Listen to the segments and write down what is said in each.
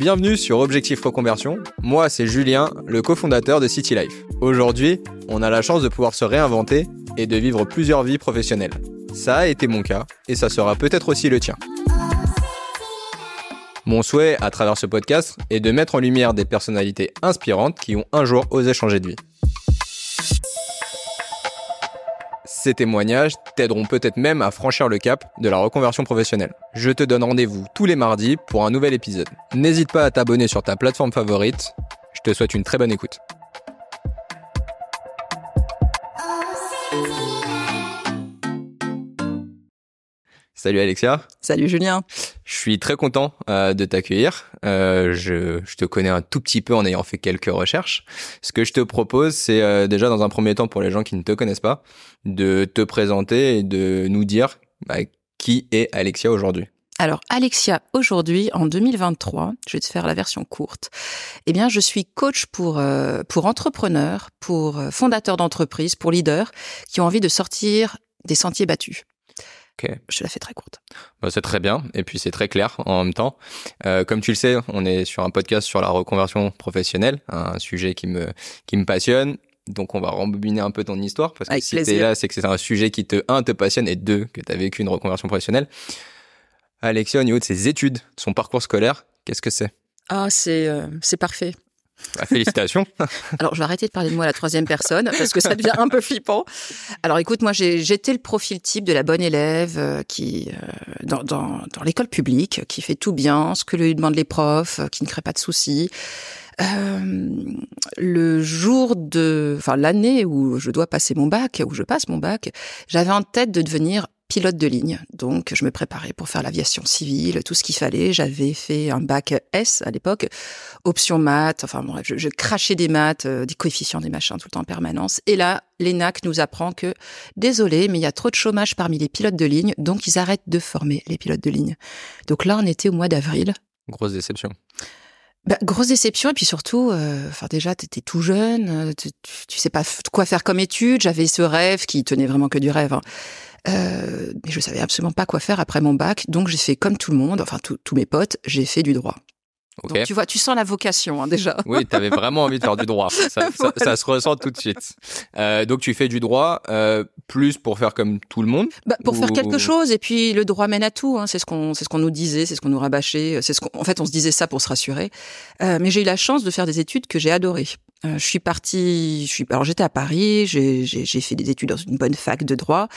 Bienvenue sur Objectif Reconversion. Moi, c'est Julien, le cofondateur de City Life. Aujourd'hui, on a la chance de pouvoir se réinventer et de vivre plusieurs vies professionnelles. Ça a été mon cas et ça sera peut-être aussi le tien. Mon souhait à travers ce podcast est de mettre en lumière des personnalités inspirantes qui ont un jour osé changer de vie. Ces témoignages t'aideront peut-être même à franchir le cap de la reconversion professionnelle. Je te donne rendez-vous tous les mardis pour un nouvel épisode. N'hésite pas à t'abonner sur ta plateforme favorite. Je te souhaite une très bonne écoute. Salut Alexia. Salut Julien. Je suis très content euh, de t'accueillir. Euh, je, je, te connais un tout petit peu en ayant fait quelques recherches. Ce que je te propose, c'est euh, déjà dans un premier temps pour les gens qui ne te connaissent pas, de te présenter et de nous dire bah, qui est Alexia aujourd'hui. Alors Alexia, aujourd'hui, en 2023, je vais te faire la version courte. Eh bien, je suis coach pour euh, pour entrepreneurs, pour euh, fondateurs d'entreprises, pour leaders qui ont envie de sortir des sentiers battus. Je te la fais très courte. Bah, c'est très bien et puis c'est très clair en même temps. Euh, comme tu le sais, on est sur un podcast sur la reconversion professionnelle, un sujet qui me qui me passionne. Donc on va rembobiner un peu ton histoire parce que si t'es là, c'est que c'est un sujet qui te un te passionne et deux que tu as vécu une reconversion professionnelle. Alexia, au niveau de ses études, son parcours scolaire, qu'est-ce que c'est? Ah, c'est euh, c'est parfait. Bah, félicitations. Alors, je vais arrêter de parler de moi à la troisième personne parce que ça devient un peu flippant. Alors, écoute, moi, j'étais le profil type de la bonne élève euh, qui, euh, dans, dans, dans l'école publique, qui fait tout bien, ce que lui demandent les profs, euh, qui ne crée pas de soucis. Euh, le jour de, enfin l'année où je dois passer mon bac, où je passe mon bac, j'avais en tête de devenir pilote de ligne. Donc, je me préparais pour faire l'aviation civile, tout ce qu'il fallait. J'avais fait un bac S à l'époque, option maths. Enfin, bref, je, je crachais des maths, euh, des coefficients, des machins tout le temps en permanence. Et là, l'ENAC nous apprend que, désolé, mais il y a trop de chômage parmi les pilotes de ligne, donc ils arrêtent de former les pilotes de ligne. Donc là, on était au mois d'avril. Grosse déception. Bah, grosse déception et puis surtout, euh, enfin déjà t'étais tout jeune, euh, tu, tu, sais pas quoi faire comme étude. J'avais ce rêve qui tenait vraiment que du rêve. Hein. Euh, mais je savais absolument pas quoi faire après mon bac, donc j'ai fait comme tout le monde, enfin tous mes potes, j'ai fait du droit. Okay. Donc tu vois, tu sens la vocation hein, déjà. Oui, tu avais vraiment envie de faire du droit. Ça, ça, ça, se ressent tout de suite. Euh, donc tu fais du droit euh, plus pour faire comme tout le monde. Bah, pour ou... faire quelque chose et puis le droit mène à tout. Hein. C'est ce qu'on, c'est ce qu'on nous disait, c'est ce qu'on nous rabâchait. C'est ce qu'on, en fait, on se disait ça pour se rassurer. Euh, mais j'ai eu la chance de faire des études que j'ai adorées. Euh, je suis partie, je suis, alors j'étais à Paris, j'ai, fait des études dans une bonne fac de droit,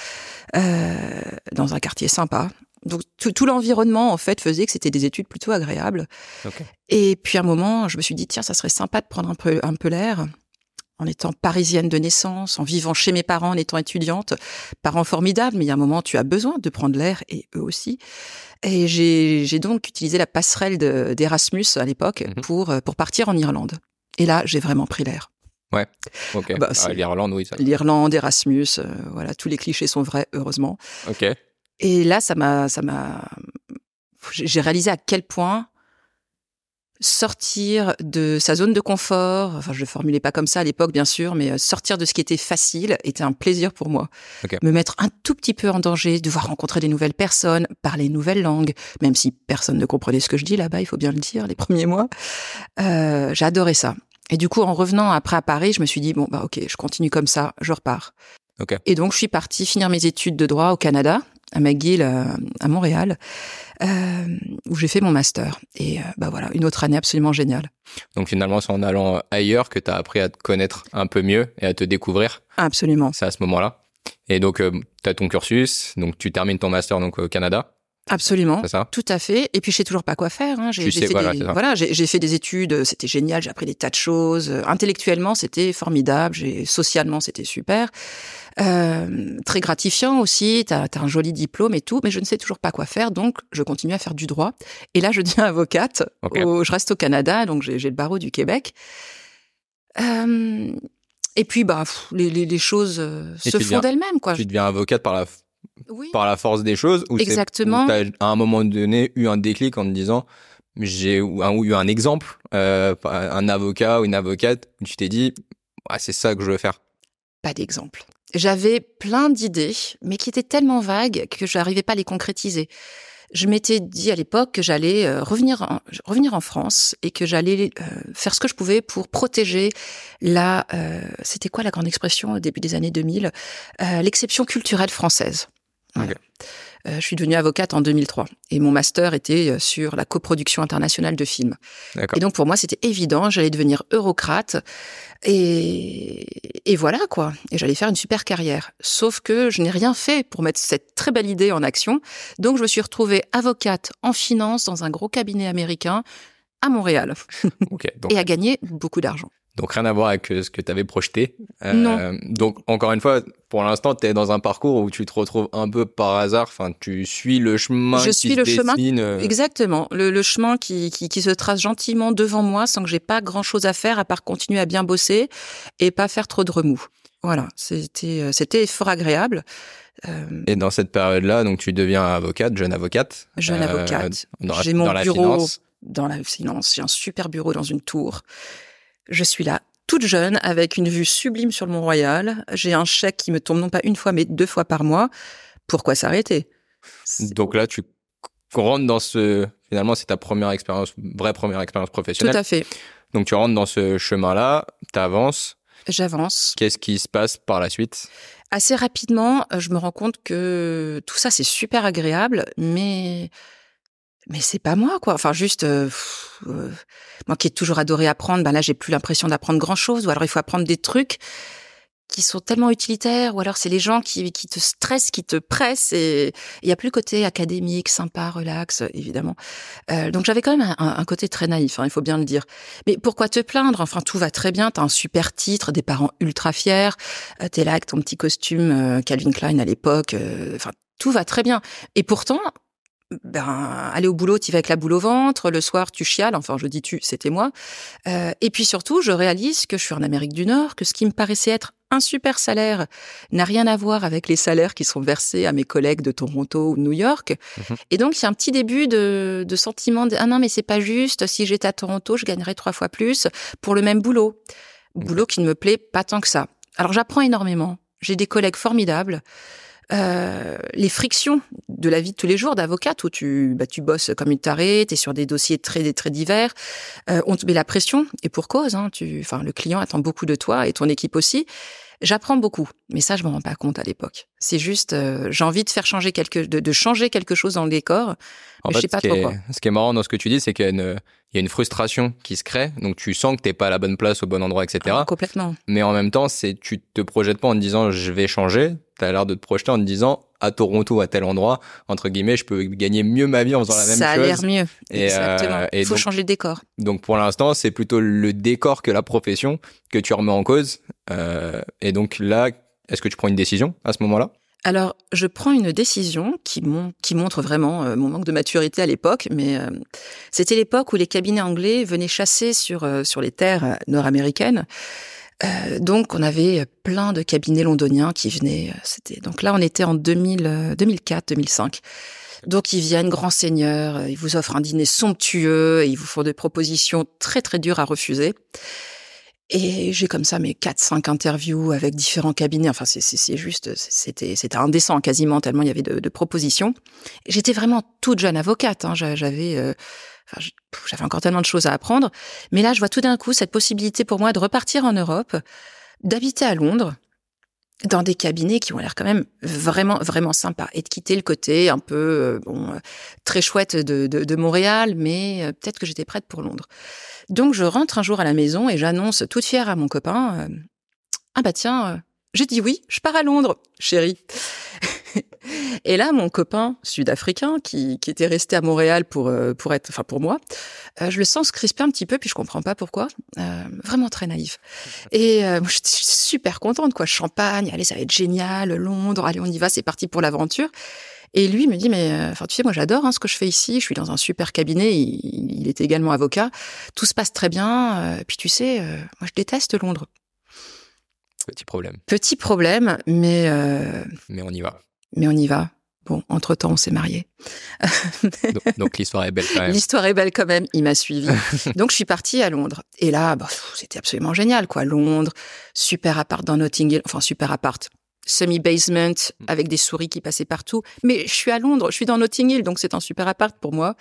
euh, dans un quartier sympa. Donc tout, tout l'environnement en fait faisait que c'était des études plutôt agréables. Okay. Et puis à un moment, je me suis dit tiens, ça serait sympa de prendre un peu un peu l'air en étant parisienne de naissance, en vivant chez mes parents, en étant étudiante, parents formidables, mais il y a un moment tu as besoin de prendre l'air et eux aussi. Et j'ai, donc utilisé la passerelle de, d'Erasmus à l'époque mm-hmm. pour pour partir en Irlande. Et là, j'ai vraiment pris l'air. Ouais, ok. Bah, ah, L'Irlande, oui. L'Irlande, Erasmus, euh, voilà, tous les clichés sont vrais, heureusement. Ok. Et là, ça m'a, ça m'a, j'ai réalisé à quel point sortir de sa zone de confort, enfin je le formulais pas comme ça à l'époque bien sûr, mais sortir de ce qui était facile était un plaisir pour moi. Okay. Me mettre un tout petit peu en danger, devoir rencontrer des nouvelles personnes, parler une nouvelle langue, même si personne ne comprenait ce que je dis là-bas, il faut bien le dire, les premiers mois. Euh, j'ai adoré ça. Et du coup, en revenant après à Paris, je me suis dit bon bah ok, je continue comme ça, je repars. Okay. Et donc je suis partie finir mes études de droit au Canada à McGill à Montréal, euh, où j'ai fait mon master. Et euh, bah voilà, une autre année absolument géniale. Donc finalement, c'est en allant ailleurs que tu as appris à te connaître un peu mieux et à te découvrir. Absolument. C'est à ce moment-là. Et donc, euh, tu as ton cursus, donc tu termines ton master donc au Canada. Absolument, c'est ça tout à fait. Et puis je sais toujours pas quoi faire. Hein. J'ai fait, voilà, des, voilà, j'ai fait des études, c'était génial, j'ai appris des tas de choses. Intellectuellement, c'était formidable. Socialement, c'était super. Euh, très gratifiant aussi, tu as, as, un joli diplôme et tout, mais je ne sais toujours pas quoi faire, donc je continue à faire du droit. Et là, je deviens avocate, okay. au, je reste au Canada, donc j'ai le barreau du Québec. Euh, et puis, bah, pff, les, les, les, choses euh, se font d'elles-mêmes, quoi. Tu deviens avocate par la, oui. par la force des choses, ou Exactement. as à un moment donné eu un déclic en te disant, j'ai eu un exemple, euh, un avocat ou une avocate, où tu t'es dit, ah, c'est ça que je veux faire. Pas d'exemple j'avais plein d'idées, mais qui étaient tellement vagues que je n'arrivais pas à les concrétiser. je m'étais dit à l'époque que j'allais euh, revenir en, revenir en France et que j'allais euh, faire ce que je pouvais pour protéger la euh, c'était quoi la grande expression au début des années 2000 l'exception culturelle française. Je suis devenue avocate en 2003 et mon master était sur la coproduction internationale de films. Et donc pour moi c'était évident, j'allais devenir eurocrate et, et voilà quoi. Et j'allais faire une super carrière. Sauf que je n'ai rien fait pour mettre cette très belle idée en action. Donc je me suis retrouvée avocate en finance dans un gros cabinet américain à Montréal. et à gagner beaucoup d'argent. Donc rien à voir avec euh, ce que tu avais projeté. Euh, non. Donc encore une fois, pour l'instant, tu es dans un parcours où tu te retrouves un peu par hasard. Enfin, tu suis le chemin. Je qui suis le chemin. Euh. Exactement, le, le chemin qui, qui, qui, se trace gentiment devant moi, sans que j'ai pas grand chose à faire à part continuer à bien bosser et pas faire trop de remous. Voilà, c'était c'était fort agréable. Et dans cette période-là, donc tu deviens avocate, jeune avocate. Jeune avocate. J'ai mon bureau dans la finance. J'ai un super bureau dans une tour. Je suis là toute jeune, avec une vue sublime sur le Mont-Royal. J'ai un chèque qui me tombe non pas une fois, mais deux fois par mois. Pourquoi s'arrêter? Donc là, tu rentres dans ce... Finalement, c'est ta première expérience, vraie première expérience professionnelle. Tout à fait. Donc tu rentres dans ce chemin-là, tu avances. J'avance. Qu'est-ce qui se passe par la suite? Assez rapidement, je me rends compte que tout ça, c'est super agréable, mais mais c'est pas moi quoi. Enfin juste euh, euh, moi qui ai toujours adoré apprendre ben là j'ai plus l'impression d'apprendre grand chose ou alors il faut apprendre des trucs qui sont tellement utilitaires ou alors c'est les gens qui, qui te stressent qui te pressent et il y a plus le côté académique sympa relax évidemment. Euh, donc j'avais quand même un, un, côté très naïf hein, il faut bien le dire. Mais pourquoi te plaindre? Enfin tout va très bien t'as un super titre des parents ultra fiers euh, t'es là avec ton petit costume Calvin Klein à l'époque enfin tout va très bien. Et pourtant ben, aller au boulot, tu vas avec la boule au ventre, le soir tu chiales, enfin je dis tu, c'était moi. Euh, et puis surtout, je réalise que je suis en Amérique du Nord, que ce qui me paraissait être un super salaire n'a rien à voir avec les salaires qui sont versés à mes collègues de Toronto ou de New York. Mhm. Et donc, il y a un petit début de, de sentiment de, ah non, mais c'est pas juste, si j'étais à Toronto, je gagnerais trois fois plus pour le même boulot. Boulot qui ne me plaît pas tant que ça. Alors, j'apprends énormément. J'ai des collègues formidables. Euh, les frictions de la vie de tous les jours d'avocate où tu bah, tu bosses comme une tarée, tu es sur des dossiers très très divers, euh, on te met la pression et pour cause hein, tu enfin le client attend beaucoup de toi et ton équipe aussi. J'apprends beaucoup, mais ça je me rends pas compte à l'époque. C'est juste euh, j'ai envie de faire changer quelque de, de, changer quelque chose dans le décor, mais je sais pas trop quoi. Ce qui est marrant dans ce que tu dis, c'est qu'il y a une il y a une frustration qui se crée, donc tu sens que t'es pas à la bonne place au bon endroit, etc. Ah, complètement. Mais en même temps, c'est tu te projettes pas en te disant je vais changer. T'as l'air de te projeter en te disant à Toronto à tel endroit entre guillemets je peux gagner mieux ma vie en faisant la même chose. Ça a l'air mieux. Et, Exactement. Euh, Il faut changer de décor. Donc pour l'instant, c'est plutôt le décor que la profession que tu remets en cause. Euh, et donc là, est-ce que tu prends une décision à ce moment-là? Alors, je prends une décision qui, qui montre vraiment euh, mon manque de maturité à l'époque, mais euh, c'était l'époque où les cabinets anglais venaient chasser sur, euh, sur les terres nord-américaines. donc, on avait plein de cabinets londoniens qui venaient. C'était donc là, on était en 2000, 2004, 2005. Donc, ils viennent grands seigneurs, ils vous offrent un dîner somptueux, et ils vous font des propositions très très dures à refuser. Et j'ai comme ça mes quatre, cinq interviews avec différents cabinets. Enfin, c'est juste, c'était indécent quasiment tellement il y avait de, de propositions. J'étais vraiment toute jeune avocate. Hein. J'avais euh, enfin, j'avais encore tellement de choses à apprendre. Mais là, je vois tout d'un coup cette possibilité pour moi de repartir en Europe, d'habiter à Londres, dans des cabinets qui ont l'air quand même vraiment vraiment sympas et de quitter le côté un peu euh, bon euh, très chouette de, de, de Montréal mais peut-être que j'étais prête pour Londres donc je rentre un jour à la maison et j'annonce toute fière à mon copain euh, Ah bah tiens, euh, j'ai dit oui, je pars à Londres, chérie. et là, mon copain sud-africain qui, qui était resté à Montréal pour euh, pour être, enfin pour moi, je le sens se crisper un petit peu, puis je comprends pas pourquoi. vraiment très naïf. Et je suis super contente, quoi. Champagne, allez, ça va être génial. Londres, allez, on y va, c'est parti pour l'aventure. Et lui me dit, mais euh, enfin, tu sais, moi j'adore hein, ce que je fais ici. Je suis dans un super cabinet. Il, il était également avocat. Tout se passe très bien. Euh, puis tu sais, euh, moi je déteste Londres. Petit problème. Petit problème, mais. mais on y va. Mais on y va. Bon, entre-temps, on s'est mariés. donc, donc l'histoire est belle quand même. L'histoire est belle quand même, il m'a suivi. donc je suis partie à Londres. Et là, bah, c'était absolument génial, quoi. Londres, super appart dans Notting Hill, enfin super appart semi-basement Mm. avec des souris qui passaient partout. Mais je suis à Londres, je suis dans Notting Hill, donc c'est un super appart pour moi.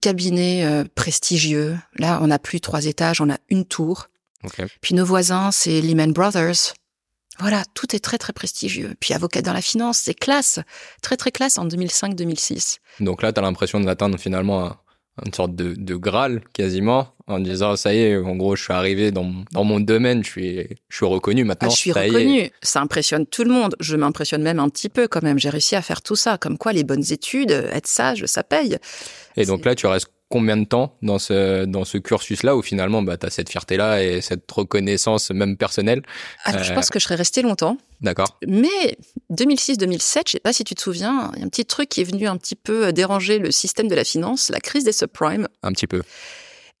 Cabinet euh, prestigieux. Là, on n'a plus trois étages, on a une tour. Puis nos voisins, c'est Lehman Brothers. Voilà, tout est très très prestigieux. Puis avocat dans la finance, c'est classe, très très classe en 2005-2006. Donc là, tu as l'impression d'atteindre finalement un- une sorte de, de Graal quasiment en disant ça y est, en gros, je suis arrivé dans, mon- dans mon domaine, je suis, je suis reconnu maintenant. Ah, je suis ça reconnue. Ça impressionne tout le monde. Je m'impressionne même un petit peu quand même. J'ai réussi à faire tout ça. Comme quoi, les bonnes études, être sage, ça paye. Et donc là, tu restes combien de temps dans ce, dans ce cursus-là où finalement, bah, tu as cette fierté-là et cette reconnaissance même personnelle? Alors, je Euh. pense que je serais restée longtemps. D'accord Mais 2006-2007, je sais pas si tu te souviens, il y a un petit truc qui est venu un petit peu déranger le système de la finance, la crise des subprimes. Un petit peu.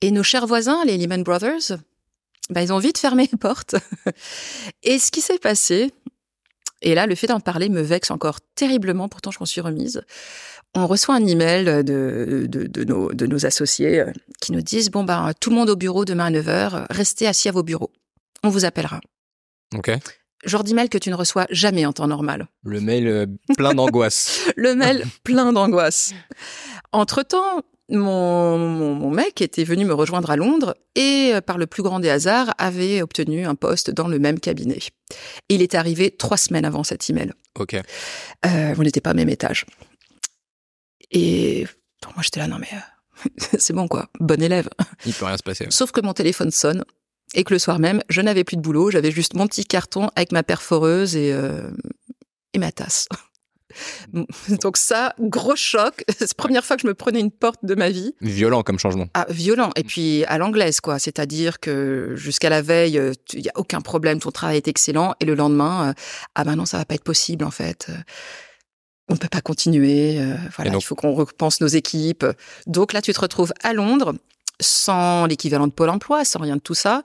Et nos chers voisins, les Lehman Brothers, bah, ils ont vite fermé les portes. Et ce qui s'est passé, et là, le fait d'en parler me vexe encore terriblement, pourtant je m'en suis remise. On reçoit un email de, de, de nos, de nos associés euh, qui nous disent, bon, bah, tout le monde au bureau demain à 9h, restez assis à vos bureaux. On vous appellera. Ok. Genre d'email que tu ne reçois jamais en temps normal. Le mail euh, plein d'angoisse. Le mail plein d'angoisse. Entre-temps, mon, mon, mon mec était venu me rejoindre à Londres et, euh, par le plus grand des hasards, avait obtenu un poste dans le même cabinet. Il est arrivé trois semaines avant cet email. Ok. Euh, on n'était pas au même étage. Et moi, j'étais là, non mais euh, c'est bon quoi, bon élève. Il peut rien se passer. Sauf que mon téléphone sonne et que le soir même, je n'avais plus de boulot, j'avais juste mon petit carton avec ma perforeuse et, euh, et ma tasse. Donc ça, gros choc. C'est la première fois que je me prenais une porte de ma vie. Violent comme changement. Ah, violent. Et puis à l'anglaise, quoi. C'est-à-dire que jusqu'à la veille, il n'y a aucun problème, ton travail est excellent. Et le lendemain, euh, ah ben non, ça va pas être possible en fait. Euh, On ne peut pas continuer. euh, voilà, il faut qu'on repense nos équipes. Donc là, tu te retrouves à Londres, sans l'équivalent de Pôle Emploi, sans rien de tout ça,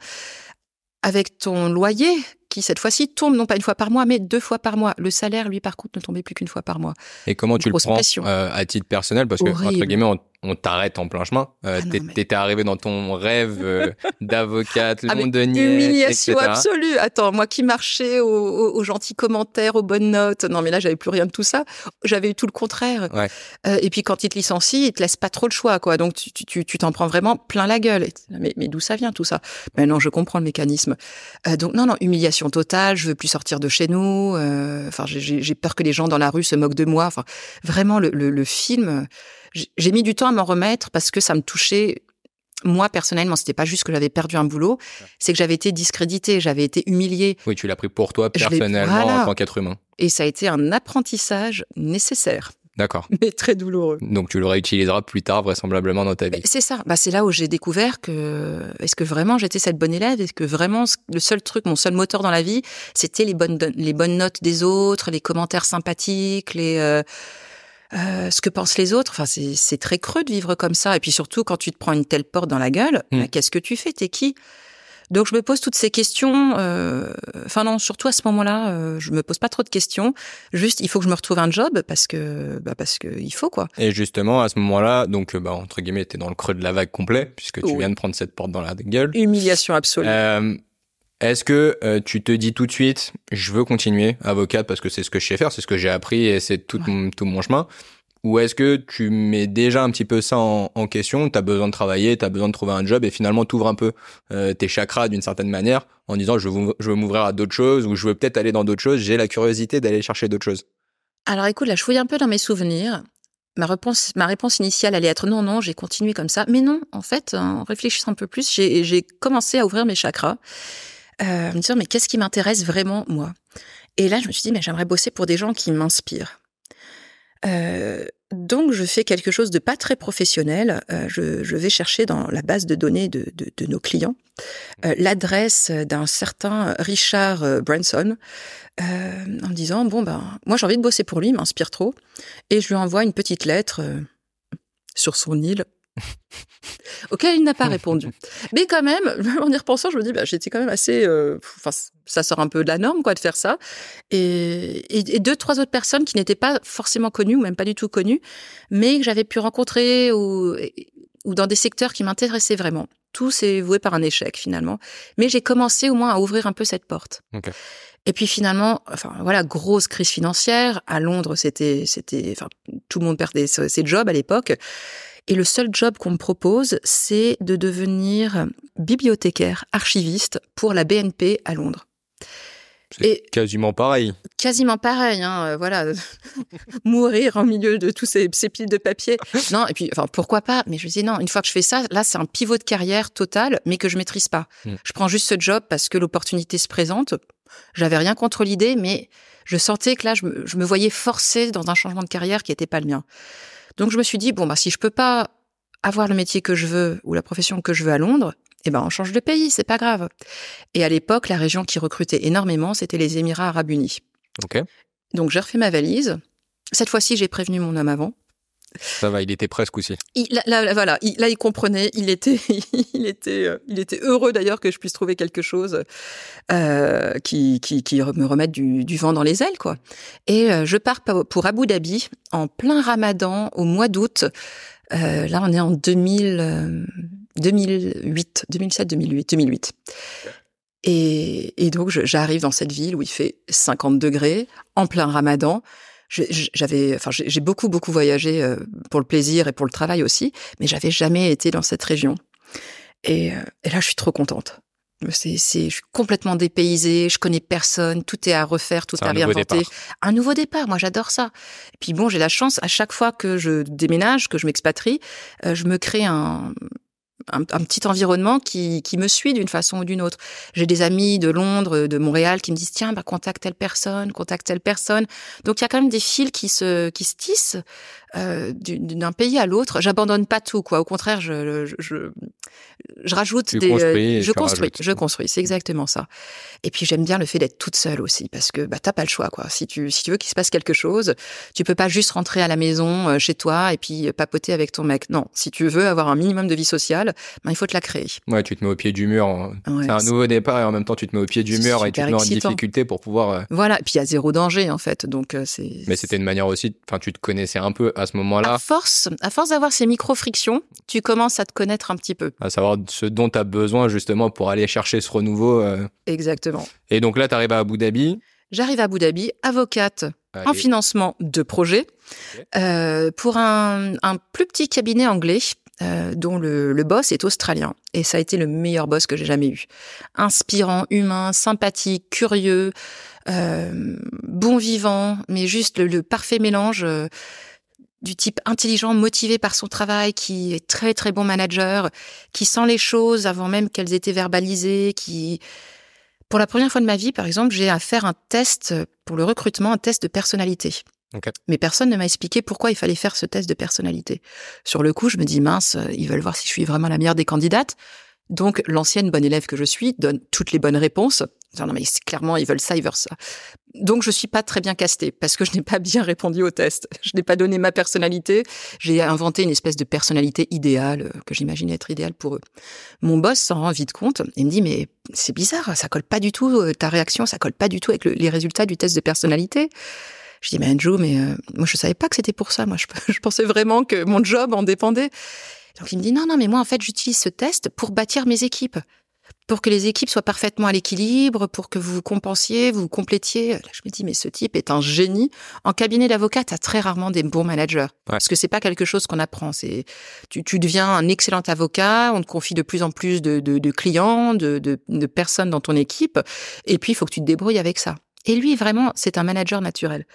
avec ton loyer qui cette fois-ci tombe non pas une fois par mois, mais deux fois par mois. Le salaire, lui, par contre, ne tombait plus qu'une fois par mois. Et comment tu le prends euh, à titre personnel? Parce que, entre guillemets, on, on t'arrête en plein chemin. Euh, Ah mais- T'étais arrivé dans ton rêve euh, d'avocate Ah, londonienne, Humiliation etc. absolue. Attends, moi qui marchais aux, aux- aux gentils commentaires, aux bonnes notes. Non, mais là, j'avais plus rien de tout ça. J'avais eu tout le contraire. Ouais. Euh, et puis, quand ils te licencient, ils te laissent pas trop le choix, quoi. Donc, tu tu- tu tu t'en prends vraiment plein la gueule. Mais, mais d'où ça vient, tout ça? Mais non, je comprends le mécanisme. Euh, donc, non, non, humiliation totale. Je veux plus sortir de chez nous. Euh, Enfin, j'ai peur que les gens dans la rue se moquent de moi. Enfin, vraiment, le, le, le film, j'ai mis du temps à m'en remettre parce que ça me touchait moi personnellement, c'était pas juste que j'avais perdu un boulot, c'est que j'avais été discréditée, j'avais été humiliée, Oui, tu l'as pris pour toi personnellement voilà. en tant qu'être humain. et ça a été un apprentissage nécessaire, D'accord. mais très douloureux. Donc tu le réutiliseras plus tard vraisemblablement dans ta vie. C'est ça. Bah, c'est là où j'ai découvert que est-ce que vraiment j'étais cette bonne élève? Est-ce que vraiment le seul truc, mon seul moteur dans la vie, c'était les bonnes les bonnes notes des autres, les commentaires sympathiques, les euh, euh, ce que pensent les autres. Enfin, c'est c'est très creux de vivre comme ça. Et puis surtout quand tu te prends une telle porte dans la gueule, Mm. bah, qu'est-ce que tu fais? T'es qui? Donc je me pose toutes ces questions. euh, Enfin non, surtout à ce moment-là, euh, je me pose pas trop de questions. Juste, il faut que je me retrouve un job parce que, bah parce que il faut quoi. Et justement, à ce moment-là, donc, euh, bah, entre guillemets, t'es dans le creux de la vague complet, puisque tu Oui. viens de prendre cette porte dans la gueule. Humiliation absolue. Euh, Est-ce que euh, tu te dis tout de suite, je veux continuer avocate parce que c'est ce que je sais faire, c'est ce que j'ai appris et c'est tout, Ouais. mon, tout mon chemin? Ou est-ce que tu mets déjà un petit peu ça en, en question, tu as besoin de travailler, tu as besoin de trouver un job et finalement tu ouvres un peu euh, tes chakras d'une certaine manière en disant je veux, je veux m'ouvrir à d'autres choses ou je veux peut-être aller dans d'autres choses, j'ai la curiosité d'aller chercher d'autres choses Alors écoute, là, je fouille un peu dans mes souvenirs. Ma réponse, ma réponse initiale allait être non, non, j'ai continué comme ça. Mais non, en fait, en réfléchissant un peu plus, j'ai j'ai commencé à ouvrir mes chakras, euh, me dire, mais qu'est-ce qui m'intéresse vraiment, moi? Et là, je me suis dit, mais j'aimerais bosser pour des gens qui m'inspirent. Euh, donc, je fais quelque chose de pas très professionnel. Euh, je, vais chercher dans la base de données de, de, nos clients l'adresse d'un certain Richard Branson, en me disant bon ben moi j'ai envie de bosser pour lui, il m'inspire trop, et je lui envoie une petite lettre sur son île. auquel il n'a pas répondu. Mais quand même, en y repensant, je me dis, bah, j'étais quand même assez. euh, Enfin, ça sort un peu de la norme, quoi, de faire ça. Et, et, et deux, trois autres personnes qui n'étaient pas forcément connues ou même pas du tout connues, mais que j'avais pu rencontrer ou, ou dans des secteurs qui m'intéressaient vraiment. Tout s'est voué par un échec finalement. Mais j'ai commencé au moins à ouvrir un peu cette porte. Et puis finalement, enfin voilà, grosse crise financière. À Londres, c'était, c'était, enfin, tout le monde perdait ses jobs à l'époque. Et le seul job qu'on me propose, c'est de devenir bibliothécaire, archiviste pour la BNP à Londres. C'est quasiment pareil. Quasiment pareil, hein, euh, voilà. Mourir en milieu de tous ces, piles de papier. Non, et puis, enfin, pourquoi pas? Mais je me dis non, une fois que je fais ça, là, c'est un pivot de carrière total, mais que je maîtrise pas. Hmm. Je prends juste ce job parce que l'opportunité se présente. J'avais rien contre l'idée, mais je sentais que là, je me, je me voyais forcée dans un changement de carrière qui n'était pas le mien. Donc, je me suis dit, bon, bah, si je peux pas avoir le métier que je veux ou la profession que je veux à Londres, eh ben on change de pays, c'est pas grave. Et à l'époque, la région qui recrutait énormément, c'était les Émirats Arabes Unis. Ok. Donc j'ai refait ma valise. Cette fois-ci, j'ai prévenu mon homme avant. Ça va, il était presque aussi. là, voilà, il, là, il comprenait, il était, il était, euh, il était heureux d'ailleurs que je puisse trouver quelque chose euh, qui, qui, me remette du, vent dans les ailes, quoi. Et euh, je pars pour Abu Dhabi en plein Ramadan au mois d'août. Là, on est en 2000, 2008, 2007, 2008, 2008. Et, et donc, j'arrive dans cette ville où il fait 50 degrés, en plein ramadan. J'avais, enfin, j'ai beaucoup, beaucoup voyagé euh, pour le plaisir et pour le travail aussi, mais j'avais jamais été dans cette région. Et, euh, et là, je suis trop contente. C'est, c'est, je suis complètement dépaysée, je connais personne, tout est à refaire, tout est à réinventer. Un nouveau départ, moi j'adore ça. Et puis bon, j'ai la chance à chaque fois que je déménage, que je m'expatrie, euh, je me crée un, un, petit environnement qui, qui me suit d'une façon ou d'une autre. J'ai des amis de Londres, de Montréal qui me disent tiens, bah, contacte telle personne, contacte telle personne. Donc il y a quand même des fils qui se, qui se tissent euh, d'un pays à l'autre. J'abandonne pas tout, quoi. Au contraire, je, je, je, je rajoute des. Euh, je construis, je construis. C'est exactement ça. Et puis j'aime bien le fait d'être toute seule aussi, parce que bah t'as pas le choix, quoi. Si tu si tu veux qu'il se passe quelque chose, tu peux pas juste rentrer à la maison euh, chez toi et puis papoter avec ton mec. Non, si tu veux avoir un minimum de vie sociale, ben, il faut te la créer. Ouais, tu te mets au pied du mur. c'est un nouveau départ et en même temps tu te mets au pied du mur et tu te mets en difficulté pour pouvoir. Voilà. Et puis il y a zéro danger en fait, donc c'est. Mais c'était une manière aussi. Enfin, tu te connaissais un peu à ce moment-là. À force, à force d'avoir ces micro-frictions, tu commences à te connaître un petit peu. À savoir ce dont tu as besoin justement pour aller chercher ce renouveau. Euh. Exactement. Et donc là, tu arrives à Abu Dhabi. J'arrive à Abu Dhabi, avocate en financement de projet, euh, pour un, plus petit cabinet anglais euh, dont le, le, boss est australien. Et ça a été le meilleur boss que j'ai jamais eu. Inspirant, humain, sympathique, curieux, bon vivant, mais juste le, parfait mélange du type intelligent, motivé par son travail, qui est très très bon manager, qui sent les choses avant même qu'elles aient été verbalisées, qui pour la première fois de ma vie, par exemple, j'ai à faire un test pour le recrutement, un test de personnalité. Mais personne ne m'a expliqué pourquoi il fallait faire ce test de personnalité. Sur le coup, je me dis mince, ils veulent voir si je suis vraiment la meilleure des candidates. Donc, l'ancienne bonne élève que je suis donne toutes les bonnes réponses. Non, mais clairement, ils veulent ça, ils veulent ça. Donc, je suis pas très bien castée parce que je n'ai pas bien répondu au test. Je n'ai pas donné ma personnalité. J'ai inventé une espèce de personnalité idéale euh, que j'imaginais être idéale pour eux. Mon boss s'en rend vite compte et me dit, mais c'est bizarre, ça colle pas du tout, euh, ta réaction, ça colle pas du tout avec les résultats du test de personnalité. Je dis, mais Andrew, mais euh, moi, je savais pas que c'était pour ça. Moi, je, je pensais vraiment que mon job en dépendait. Donc il me dit non, non, mais moi en fait j'utilise ce test pour bâtir mes équipes, pour que les équipes soient parfaitement à l'équilibre, pour que vous compensiez, vous complétiez. Là, je me dis mais ce type est un génie. En cabinet d'avocat, tu as très rarement des bons managers parce que c'est pas quelque chose qu'on apprend. C'est tu, tu, deviens un excellent avocat, on te confie de plus en plus de, de, de clients, de, de, de personnes dans ton équipe, et puis il faut que tu te débrouilles avec ça. Et lui, vraiment, c'est un manager naturel.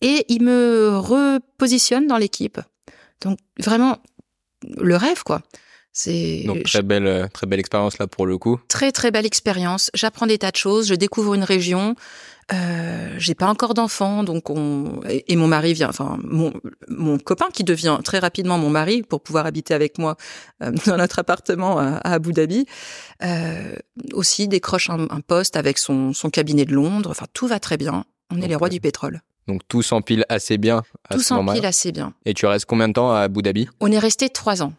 Et il me repositionne dans l'équipe. Donc vraiment, le rêve, quoi. C'est donc très belle, euh, très belle expérience là pour le coup. Très très belle expérience. J'apprends des tas de choses. Je découvre une région. Euh, j'ai pas encore d'enfants, donc on et, mon mari vient, enfin mon, mon copain qui devient très rapidement mon mari pour pouvoir habiter avec moi euh, dans notre appartement à, Abu Dhabi, euh, aussi décroche un, poste avec son, son cabinet de Londres. Enfin tout va très bien. On est les rois du pétrole. Donc tout s'empile assez bien à tout s'empile assez bien. Et tu restes combien de temps à Abu Dhabi? On est resté trois ans.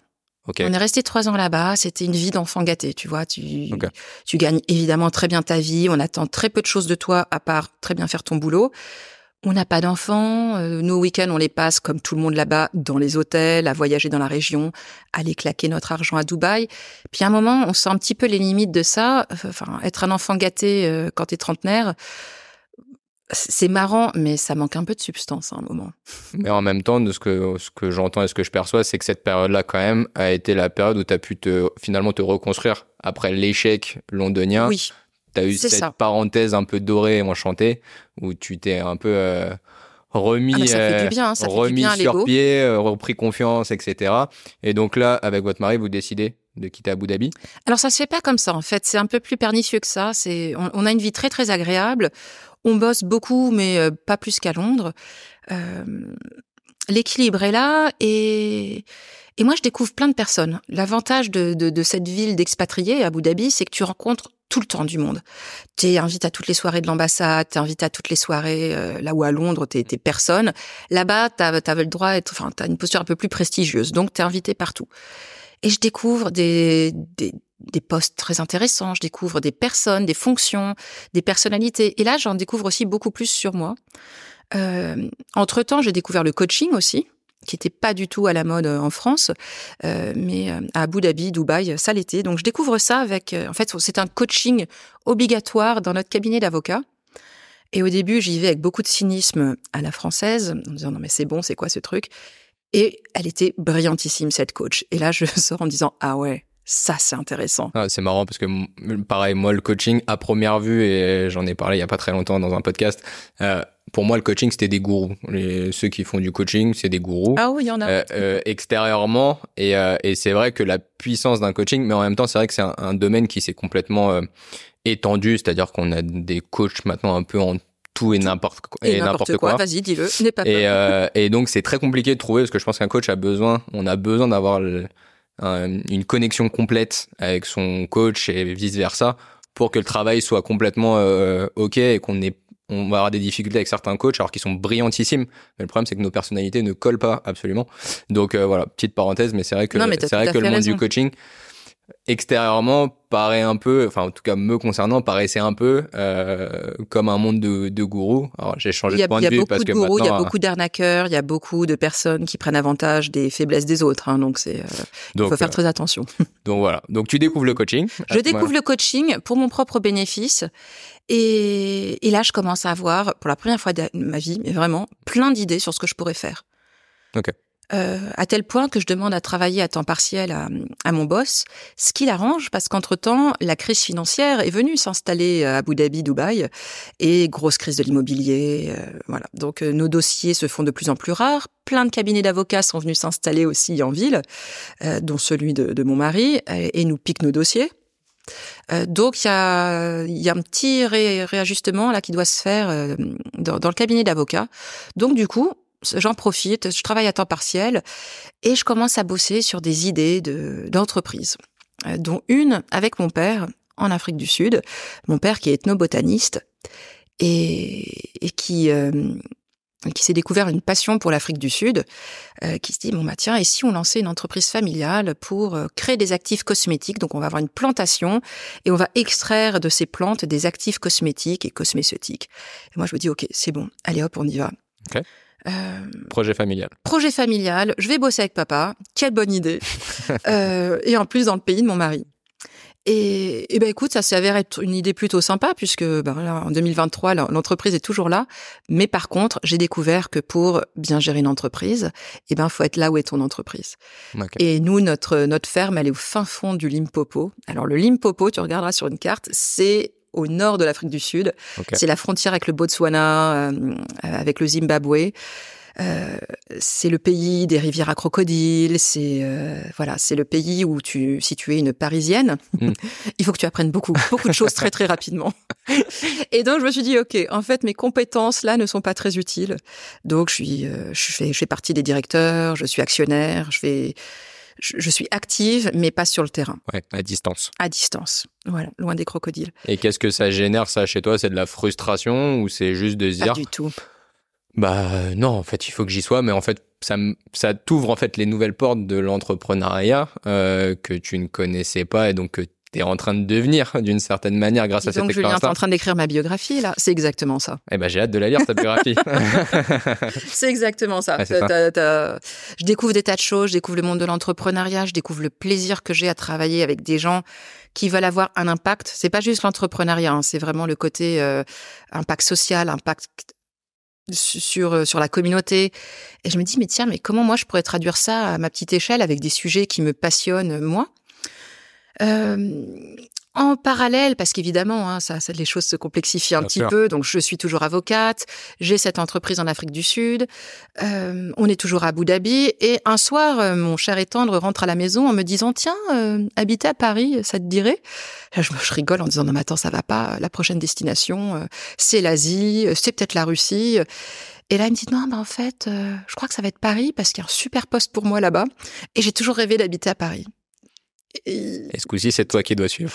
On est resté trois ans là-bas. C'était une vie d'enfant gâté, tu vois. Tu, tu gagnes évidemment très bien ta vie. On attend très peu de choses de toi, à part très bien faire ton boulot. On n'a pas d'enfants. Euh, nos week-ends, on les passe comme tout le monde là-bas, dans les hôtels, à voyager dans la région, à aller claquer notre argent à Dubaï. Puis à un moment, on sent un petit peu les limites de ça. Enfin, être un enfant gâté euh, quand t'es trentenaire, c'est marrant, mais ça manque un peu de substance à un moment. Mais en même temps, de ce que, ce que j'entends et ce que je perçois, c'est que cette période-là, quand même, a été la période où tu as pu te, finalement te reconstruire après l'échec londonien. Oui. Tu as eu cette parenthèse un peu dorée et enchantée où tu t'es un peu euh, remis, ah bien, remis du bien sur pied, euh, repris confiance, etc. Et donc là, avec votre mari, vous décidez de quitter Abu Dhabi? Alors ça se fait pas comme ça en fait, c'est un peu plus pernicieux que ça. C'est on, on, a une vie très très agréable. On bosse beaucoup, mais euh, pas plus qu'à Londres. Euh, l'équilibre est là et, et moi je découvre plein de personnes. L'avantage de, de, cette ville d'expatriés, Abu Dhabi, c'est que tu rencontres tout le temps du monde. Tu es invité à toutes les soirées de l'ambassade, tu es invité à toutes les soirées, euh, là où à Londres, tu es, personne. Là-bas, tu avais le droit d'être, enfin, tu as une posture un peu plus prestigieuse, donc tu es invité partout. Et je découvre des, des, des postes très intéressants, je découvre des personnes, des fonctions, des personnalités. Et là, j'en découvre aussi beaucoup plus sur moi. Euh, entre-temps, j'ai découvert le coaching aussi, qui n'était pas du tout à la mode euh, en France, euh, mais à Abu Dhabi, Dubaï, ça l'était. Donc je découvre ça avec, en fait, c'est un coaching obligatoire dans notre cabinet d'avocats. Et au début, j'y vais avec beaucoup de cynisme à la française, en me disant non mais c'est bon, c'est quoi ce truc? Et elle était brillantissime cette coach. Et là, je sors en me disant ah ouais, ça, c'est intéressant. Ah, c'est marrant parce que, pareil, moi, le coaching, à première vue, et j'en ai parlé il y a pas très longtemps dans un podcast, euh, pour moi, le coaching, c'était des gourous. Les, ceux qui font du coaching, c'est des gourous. Ah oui, il y en a. Euh, euh, extérieurement. Et, et c'est vrai que la puissance d'un coaching, mais en même temps, c'est vrai que c'est un, domaine qui s'est complètement étendu. C'est-à-dire qu'on a des coachs maintenant un peu en tout et n'importe quoi. Et, n'importe quoi. Vas-y, dis-le. N'aie pas peur. Et, et donc, c'est très compliqué de trouver parce que je pense qu'un coach a besoin, on a besoin d'avoir le, une connexion complète avec son coach et vice versa pour que le travail soit complètement euh, ok et qu'on ait on va avoir des difficultés avec certains coachs alors qu'ils sont brillantissimes. Mais le problème c'est que nos personnalités ne collent pas absolument. Donc euh, voilà petite parenthèse mais c'est vrai que c'est vrai que le monde du coaching extérieurement paraît un peu, enfin en tout cas me concernant, paraissait un peu euh, comme un monde de, de gourous. Alors j'ai changé de point de vue parce que gourous, il y a beaucoup d'arnaqueurs, il y a beaucoup de personnes qui prennent avantage des faiblesses des autres. Hein, donc c'est, euh, il faut faire euh, très attention. Donc voilà. Donc tu découvres le coaching. Je découvre le coaching pour mon propre bénéfice. Et, et là, je commence à avoir, pour la première fois de ma vie, mais vraiment, plein d'idées sur ce que je pourrais faire. Ok. Euh, à tel point que je demande à travailler à temps partiel à, mon boss, ce qui l'arrange parce qu'entre-temps, la crise financière est venue s'installer à Abu Dhabi, Dubaï, et grosse crise de l'immobilier. Euh, voilà. Donc euh, nos dossiers se font de plus en plus rares. Plein de cabinets d'avocats sont venus s'installer aussi en ville, dont celui de, mon mari, et nous piquent nos dossiers. donc il y a, y a, un petit réajustement là qui doit se faire dans, dans le cabinet d'avocats. Donc du coup, j'en profite, je travaille à temps partiel et je commence à bosser sur des idées d'entreprise, euh, dont une avec mon père en Afrique du Sud, mon père qui est ethnobotaniste et, et qui euh, s'est découvert une passion pour l'Afrique du Sud, euh, qui se dit bon bah tiens et si on lançait une entreprise familiale pour créer des actifs cosmétiques, donc on va avoir une plantation et on va extraire de ces plantes des actifs cosmétiques et cosméceutiques. Et moi je me dis ok c'est bon, allez hop on y va. Euh, projet familial. Projet familial. Je vais bosser avec papa. Quelle bonne idée. euh, et en plus dans le pays de mon mari. Et, et ben écoute, ça s'avère être une idée plutôt sympa puisque ben là, en 2023, l'entreprise est toujours là. Mais par contre, j'ai découvert que pour bien gérer une entreprise, eh ben faut être là où est ton entreprise. Et nous, notre notre ferme, elle est au fin fond du Limpopo. Alors le Limpopo, tu regarderas sur une carte, c'est au nord de l'Afrique du Sud. C'est la frontière avec le Botswana, euh, avec le Zimbabwe. Euh, c'est le pays des rivières à crocodiles. C'est euh, voilà, c'est le pays où tu, si tu es une Parisienne, hmm. il faut que tu apprennes beaucoup, beaucoup de choses très très rapidement. Et donc je me suis dit, ok, en fait mes compétences là ne sont pas très utiles. Donc je suis, je fais, je fais partie des directeurs, je suis actionnaire, je fais je, suis active, mais pas sur le terrain. Ouais, à distance. À distance, voilà, loin des crocodiles. Et qu'est-ce que ça génère, ça, chez toi? C'est de la frustration ou c'est juste de se dire... Pas du tout. Bah non, en fait, il faut que j'y sois, mais en fait, ça, ça t'ouvre en fait les nouvelles portes de l'entrepreneuriat euh, que tu ne connaissais pas et donc que es en train de devenir d'une certaine manière grâce à cette donc, expérience. Donc, Julien, en train d'écrire ma biographie, là. C'est exactement ça. Eh ben, j'ai hâte de la lire, ta biographie. c'est exactement ça. Je découvre des tas de choses, je découvre le monde de l'entrepreneuriat, je découvre le plaisir que j'ai à travailler avec des gens qui veulent avoir un impact. C'est pas juste l'entrepreneuriat, hein, c'est vraiment le côté euh, impact social, impact sur euh, sur la communauté et je me dis mais tiens mais comment moi je pourrais traduire ça à ma petite échelle avec des sujets qui me passionnent moi? En parallèle, parce qu'évidemment, hein, ça, ça, les choses se complexifient un petit peu. Donc, je suis toujours avocate. J'ai cette entreprise en Afrique du Sud. Euh, on est toujours à Abu Dhabi. Et un soir, euh, mon cher et tendre rentre à la maison en me disant Tiens, euh, habiter à Paris, ça te dirait? Je, je, rigole en disant Non, mais attends, ça va pas. La prochaine destination, euh, c'est l'Asie, euh, c'est peut-être la Russie. Et là, il me dit non, bah en fait, euh, je crois que ça va être Paris parce qu'il y a un super poste pour moi là-bas. Et j'ai toujours rêvé d'habiter à Paris. Et, et ce coup-ci, c'est toi qui dois suivre.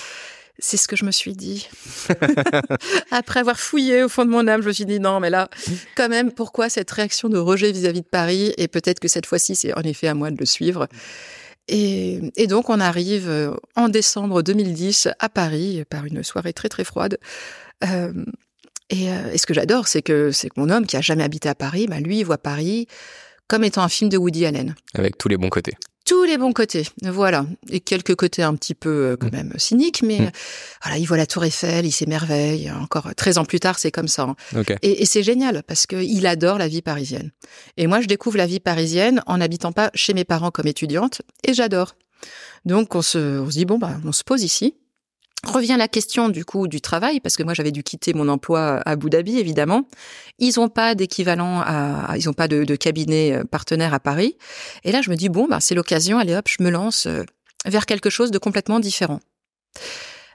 C'est ce que je me suis dit. Après avoir fouillé au fond de mon âme, je me suis dit non, mais là, quand même, pourquoi cette réaction de rejet vis-à-vis de Paris? Et peut-être que cette fois-ci, c'est en effet à moi de le suivre. Et, et, donc, on arrive en décembre 2010 à Paris par une soirée très très froide. Euh, et, et, ce que j'adore, c'est que c'est que mon homme qui a jamais habité à Paris, bah lui, il voit Paris comme étant un film de Woody Allen. Avec tous les bons côtés tous les bons côtés, voilà, et quelques côtés un petit peu quand même cyniques, mais mmh. voilà, il voit la Tour Eiffel, il s'émerveille. Encore 13 ans plus tard, c'est comme ça. Hein. Okay. Et, et c'est génial parce que il adore la vie parisienne. Et moi, je découvre la vie parisienne en n'habitant pas chez mes parents comme étudiante, et j'adore. Donc on se, on se dit bon bah, on se pose ici. Revient la question du coup du travail parce que moi j'avais dû quitter mon emploi à Abu Dhabi évidemment. Ils ont pas d'équivalent à, ils ont pas de, de, cabinet partenaire à Paris. Et là je me dis bon bah c'est l'occasion, allez hop je me lance vers quelque chose de complètement différent.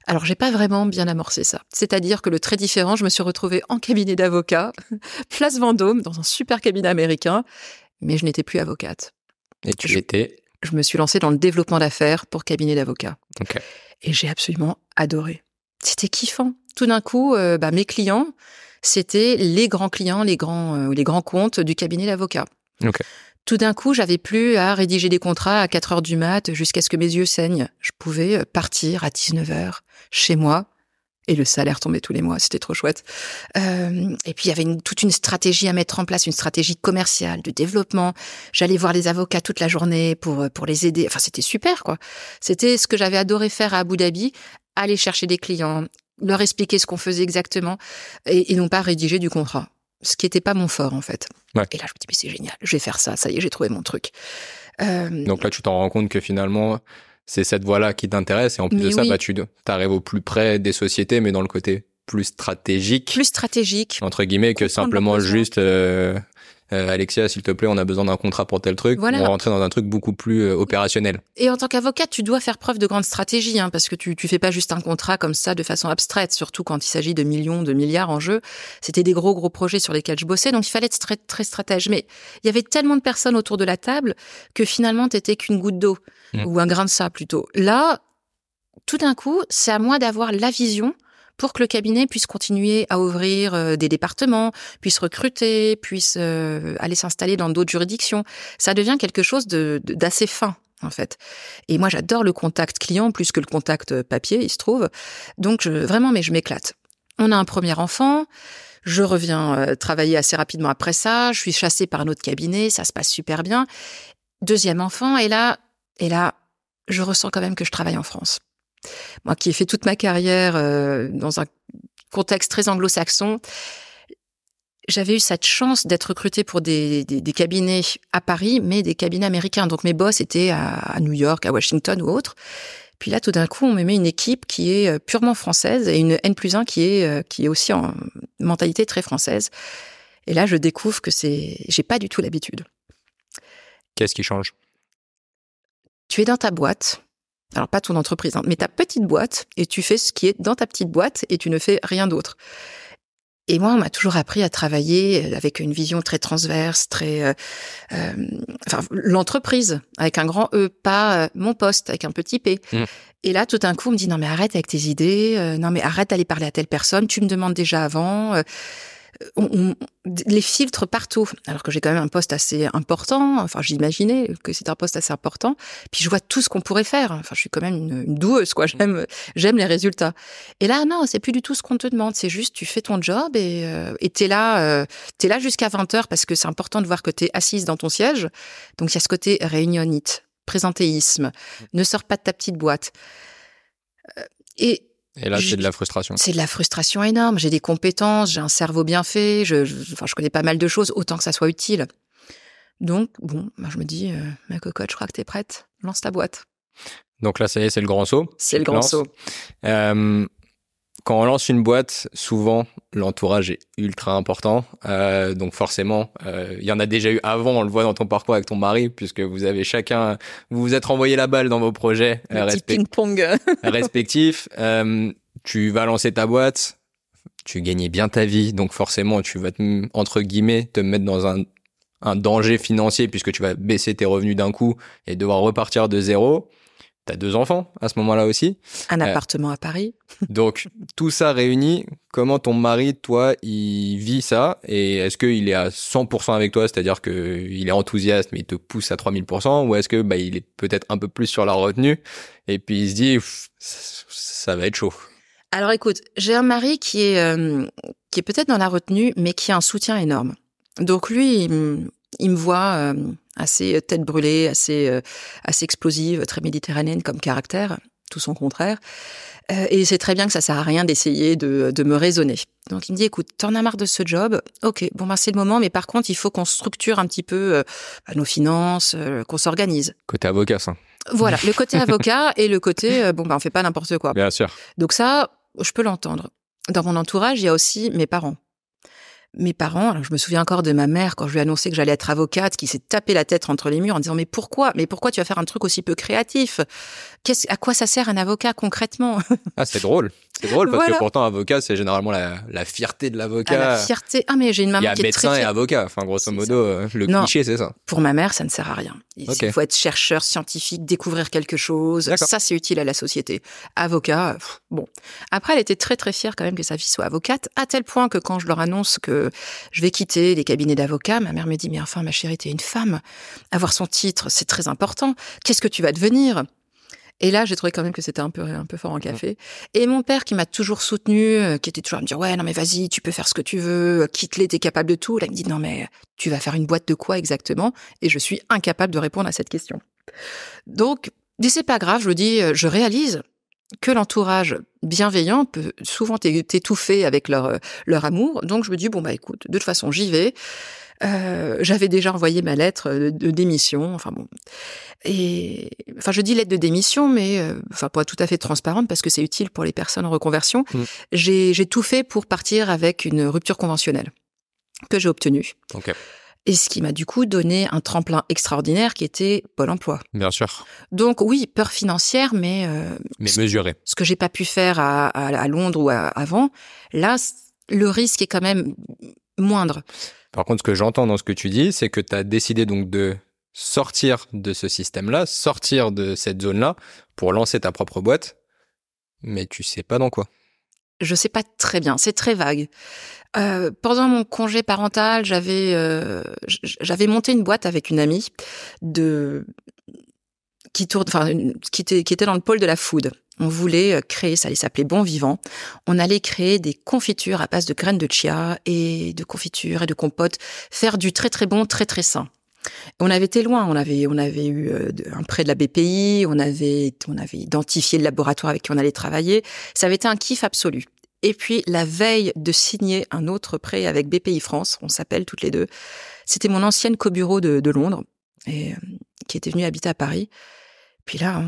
Alors j'ai pas vraiment bien amorcé ça. C'est-à-dire que le très différent, je me suis retrouvée en cabinet d'avocat, place Vendôme, dans un super cabinet américain, mais je n'étais plus avocate. Et tu l'étais Je me suis lancée dans le développement d'affaires pour cabinet d'avocat. Okay. Et j'ai absolument adoré. C'était kiffant. Tout d'un coup, euh, bah, mes clients, c'était les grands clients, les grands, euh, les grands comptes du cabinet d'avocat. Okay. Tout d'un coup, j'avais plus à rédiger des contrats à 4 heures du mat jusqu'à ce que mes yeux saignent. Je pouvais partir à 19 heures chez moi et le salaire tombait tous les mois. C'était trop chouette. Euh, et puis, il y avait une, toute une stratégie à mettre en place, une stratégie commerciale, de développement. J'allais voir les avocats toute la journée pour, pour les aider. Enfin, c'était super, quoi. C'était ce que j'avais adoré faire à Abu Dhabi, aller chercher des clients, leur expliquer ce qu'on faisait exactement et, et non pas rédiger du contrat. Ce qui n'était pas mon fort, en fait. Ouais. Et là, je me dis, mais c'est génial, je vais faire ça. Ça y est, j'ai trouvé mon truc. Euh... Donc là, tu t'en rends compte que finalement, c'est cette voie-là qui t'intéresse et en plus mais de ça, oui. bah, tu arrives au plus près des sociétés, mais dans le côté plus stratégique. Plus stratégique. Entre guillemets, que simplement juste, euh, euh, Alexia, s'il te plaît, on a besoin d'un contrat pour tel truc. Voilà. On va rentrer dans un truc beaucoup plus euh, opérationnel. Et en tant qu'avocat, tu dois faire preuve de grande stratégie, hein, parce que tu, tu fais pas juste un contrat comme ça de façon abstraite, surtout quand il s'agit de millions, de milliards en jeu. C'était des gros, gros projets sur lesquels je bossais, donc il fallait être très, très stratège. Mais il y avait tellement de personnes autour de la table que finalement, t'étais qu'une goutte d'eau, Mmh. ou un grain de sable plutôt. Là, tout d'un coup, c'est à moi d'avoir la vision pour que le cabinet puisse continuer à ouvrir euh, des départements, puisse recruter, puisse euh, aller s'installer dans d'autres juridictions. Ça devient quelque chose de, de, d'assez fin en fait. Et moi, j'adore le contact client plus que le contact papier, il se trouve. Donc, je, vraiment, mais je m'éclate. On a un premier enfant. Je reviens euh, travailler assez rapidement après ça. Je suis chassée par un autre cabinet. Ça se passe super bien. Deuxième enfant. Et là, et là, je ressens quand même que je travaille en France. Moi qui ai fait toute ma carrière euh, dans un contexte très anglo-saxon, j'avais eu cette chance d'être recrutée pour des, des, des, cabinets à Paris, mais des cabinets américains. Donc mes boss étaient à, à New York, à Washington ou autre. Puis là, tout d'un coup, on me met une équipe qui est euh, purement française et une N plus 1 qui est, euh, qui est aussi en mentalité très française. Et là, je découvre que c'est, j'ai pas du tout l'habitude. Qu'est-ce qui change? Tu es dans ta boîte, alors pas ton entreprise, hein, mais ta petite boîte, et tu fais ce qui est dans ta petite boîte et tu ne fais rien d'autre. Et moi, on m'a toujours appris à travailler avec une vision très transverse, très, euh, euh, enfin, l'entreprise avec un grand E, pas euh, mon poste avec un petit P. Mmh. Et là, tout d'un coup, on me dit non mais arrête avec tes idées, euh, non mais arrête d'aller parler à telle personne, tu me demandes déjà avant. Euh, on, les filtres partout. Alors que j'ai quand même un poste assez important. Enfin, j'imaginais que c'est un poste assez important. Puis je vois tout ce qu'on pourrait faire. Enfin, je suis quand même une, doueuse, quoi. J'aime, j'aime les résultats. Et là, non, c'est plus du tout ce qu'on te demande. C'est juste, tu fais ton job et euh, t'es là, euh, t'es là jusqu'à 20 heures parce que c'est important de voir que t'es assise dans ton siège. Donc il y a ce côté réunionite, présentéisme. Ne sors pas de ta petite boîte. Euh, et et là, c'est de la frustration. C'est de la frustration énorme. J'ai des compétences, j'ai un cerveau bien fait, je, enfin, je connais pas mal de choses, autant que ça soit utile. Donc, bon, bah, je me dis, euh, ma cocotte, je crois que tu es prête. Lance ta boîte. Donc là, ça y est, c'est le grand saut. C'est le grand saut. Euh, quand on lance une boîte, souvent l'entourage est ultra important. Euh, donc forcément, euh, il y en a déjà eu avant. On le voit dans ton parcours avec ton mari, puisque vous avez chacun, vous vous êtes renvoyé la balle dans vos projets euh, respectifs. Euh, tu vas lancer ta boîte, tu gagnais bien ta vie, donc forcément tu vas te, entre guillemets te mettre dans un un danger financier puisque tu vas baisser tes revenus d'un coup et devoir repartir de zéro. T'as deux enfants à ce moment-là aussi. Un euh, appartement à Paris. donc tout ça réuni, comment ton mari, toi, il vit ça? Et est-ce qu'il est à 100% avec toi, c'est-à-dire que il est enthousiaste mais il te pousse à 3000% ou est-ce que bah il est peut-être un peu plus sur la retenue? Et puis il se dit ça va être chaud. Alors écoute, j'ai un mari qui est euh, qui est peut-être dans la retenue mais qui a un soutien énorme. Donc lui, il, me voit euh, assez euh, tête brûlée, assez euh, assez explosive, très méditerranéenne comme caractère, tout son contraire. Euh, et c'est très bien que ça sert à rien d'essayer de, de me raisonner. Donc il me dit écoute, t'en as marre de ce job, ok, bon ben c'est le moment, mais par contre il faut qu'on structure un petit peu bah, nos finances, qu'on s'organise. Côté avocat, ça. Voilà, le côté avocat et le côté bon ben on fait pas n'importe quoi. Bien sûr. Donc ça, je peux l'entendre. Dans mon entourage, il y a aussi mes parents mes parents, je me souviens encore de ma mère quand je lui ai annoncé que j'allais être avocate, qui s'est tapé la tête entre les murs en disant mais pourquoi, mais pourquoi tu vas faire un truc aussi peu créatif? Qu'est-ce, à quoi ça sert un avocat concrètement? Ah c'est drôle, c'est drôle parce que pourtant avocat c'est généralement la, la, fierté de l'avocat. Ah, la fierté. Ah mais j'ai une maman qui est très médecin et avocat. Enfin grosso modo euh, le cliché c'est ça. Pour ma mère ça ne sert à rien. Il faut être chercheur scientifique, découvrir quelque chose. Ça c'est utile à la société. Avocat, bon. Après elle était très très fière quand même que sa fille soit avocate, à tel point que quand je leur annonce que je vais quitter les cabinets d'avocats, ma mère me dit mais enfin ma chérie t'es une femme, avoir son titre c'est très important. Qu'est-ce que tu vas devenir? Et là, j'ai trouvé quand même que c'était un peu un peu fort en café. Et mon père, qui m'a toujours soutenu, euh, qui était toujours à me dire ouais non mais vas-y, tu peux faire ce que tu veux, quitte-les, t'es capable de tout. Là, il me dit non mais tu vas faire une boîte de quoi exactement? Et je suis incapable de répondre à cette question. Donc, c'est pas grave, je dis, euh, je réalise que l'entourage bienveillant peut souvent t'étouffer avec leur leur amour. Donc je me dis bon bah écoute, de toute façon j'y vais. Euh, j'avais déjà envoyé ma lettre de, démission. Enfin bon, et enfin je dis lettre de démission, mais euh, enfin pour être tout à fait transparente parce que c'est utile pour les personnes en reconversion. Mmh. J'ai tout fait pour partir avec une rupture conventionnelle que j'ai obtenue. Et ce qui m'a du coup donné un tremplin extraordinaire qui était Pôle Emploi. Bien sûr. Donc oui, peur financière, mais euh, mais mesurée. Ce que j'ai pas pu faire à, à, Londres ou avant, là, le risque est quand même moindre. Par contre, ce que j'entends dans ce que tu dis, c'est que tu as décidé donc de sortir de ce système-là, sortir de cette zone-là pour lancer ta propre boîte, mais tu sais pas dans quoi. Je sais pas très bien, c'est très vague. Euh, pendant mon congé parental, j'avais euh, j'avais monté une boîte avec une amie de qui tourne, enfin qui était qui était dans le pôle de la food. On voulait euh, créer, ça allait s'appeler Bon Vivant. On allait créer des confitures à base de graines de chia et de confitures et de compotes, faire du très très bon, très très sain. On avait été loin, on avait on avait eu euh, un prêt de la BPI, on avait on avait identifié le laboratoire avec qui on allait travailler. Ça avait été un kiff absolu. Et puis la veille de signer un autre prêt avec BPI France, on s'appelle toutes les deux. C'était mon ancienne co-bureau de, de Londres et euh, qui était venue habiter à Paris. Puis là,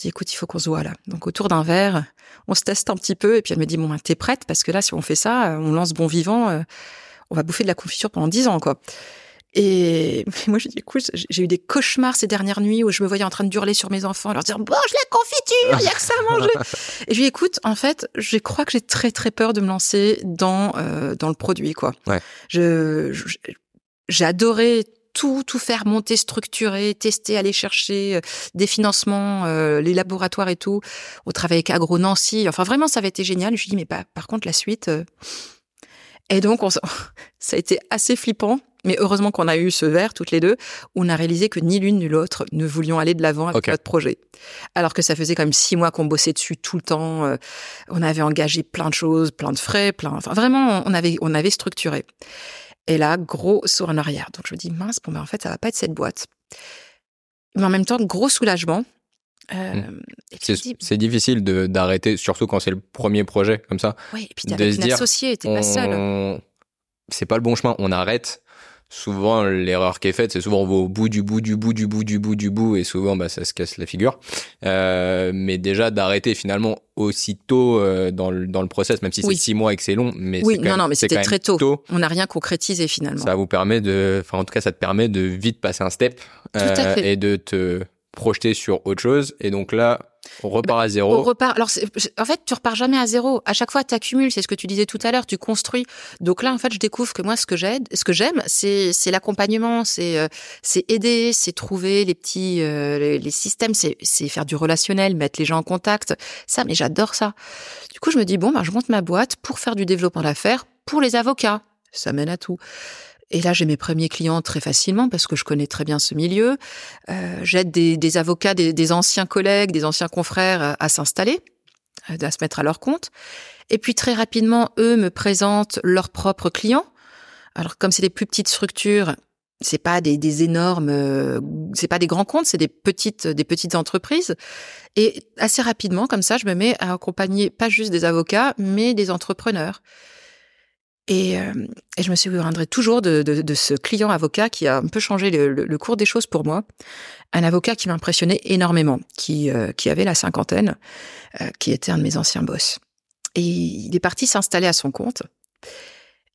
dit, écoute, il faut qu'on se voit là. Donc autour d'un verre, on se teste un petit peu et puis elle me dit, bon, ben, t'es prête? Parce que là, si on fait ça, on lance bon vivant, euh, on va bouffer de la confiture pendant dix ans, quoi. Et moi, je dis, écoute, j'ai eu des cauchemars ces dernières nuits où je me voyais en train de hurler sur mes enfants, leur dire, mange la confiture, il y a que ça à manger. et je lui écoute, en fait, je crois que j'ai très, très peur de me lancer dans, euh, dans le produit, quoi. Ouais. Je, j'ai adoré tout, tout faire monter, structurer, tester, aller chercher euh, des financements, euh, les laboratoires et tout. On travaille avec Agro Nancy. Enfin, vraiment, ça avait été génial. Je lui dis, mais pas, par contre, la suite. Euh. Et donc, on, ça a été assez flippant. Mais heureusement qu'on a eu ce verre toutes les deux, où on a réalisé que ni l'une ni l'autre ne voulions aller de l'avant avec notre projet. Alors que ça faisait quand même six mois qu'on bossait dessus tout le temps. Euh, on avait engagé plein de choses, plein de frais, plein. Enfin, vraiment, on avait, on avait structuré. Et là, gros saut en arrière. Donc je me dis mince, bon ben en fait, ça va pas être cette boîte. Mais en même temps, gros soulagement. Euh, mmh. C'est difficile d'arrêter, surtout quand c'est le premier projet comme ça. Oui, et puis t'avais une associée, t'es pas seul. C'est pas le bon chemin, on arrête. Souvent, l'erreur qui est faite, c'est souvent on va au bout du bout du bout du bout du bout du bout, et souvent, bah, ça se casse la figure. Euh, mais déjà, d'arrêter finalement aussitôt euh, dans, le, dans le process, même si c'est six mois et que c'est long. Mais oui, non, non, mais c'était très tôt. On n'a rien concrétisé finalement. Ça vous permet de, enfin, en tout cas, ça te permet de vite passer un step euh, et de te projeter sur autre chose. Et donc là, on repart à zéro. On repart. Alors, en fait, tu repars jamais à zéro. À chaque fois, tu accumules. C'est ce que tu disais tout à l'heure. Tu construis. Donc là, en fait, je découvre que moi, ce que j'aide, ce que j'aime, c'est l'accompagnement, c'est euh, c'est aider, c'est trouver les petits euh, les, systèmes, c'est c'est faire du relationnel, mettre les gens en contact. Ça, mais j'adore ça. Du coup, je me dis bon, ben, je monte ma boîte pour faire du développement d'affaires pour les avocats. Ça mène à tout. Et là, j'ai mes premiers clients très facilement parce que je connais très bien ce milieu. Euh, J'aide des, des, avocats, des, des, anciens collègues, des anciens confrères à, à s'installer, euh, à se mettre à leur compte. Et puis très rapidement, eux me présentent leurs propres clients. Alors comme c'est des plus petites structures, c'est pas des, des énormes, euh, c'est pas des grands comptes, c'est des petites, des petites entreprises. Et assez rapidement, comme ça, je me mets à accompagner pas juste des avocats, mais des entrepreneurs. Et, euh, et, je me souviendrai toujours de, ce client avocat qui a un peu changé le, cours des choses pour moi. Un avocat qui m'impressionnait énormément, qui, euh, avait la cinquantaine, euh, qui était un de mes anciens boss. Et il est parti s'installer à son compte.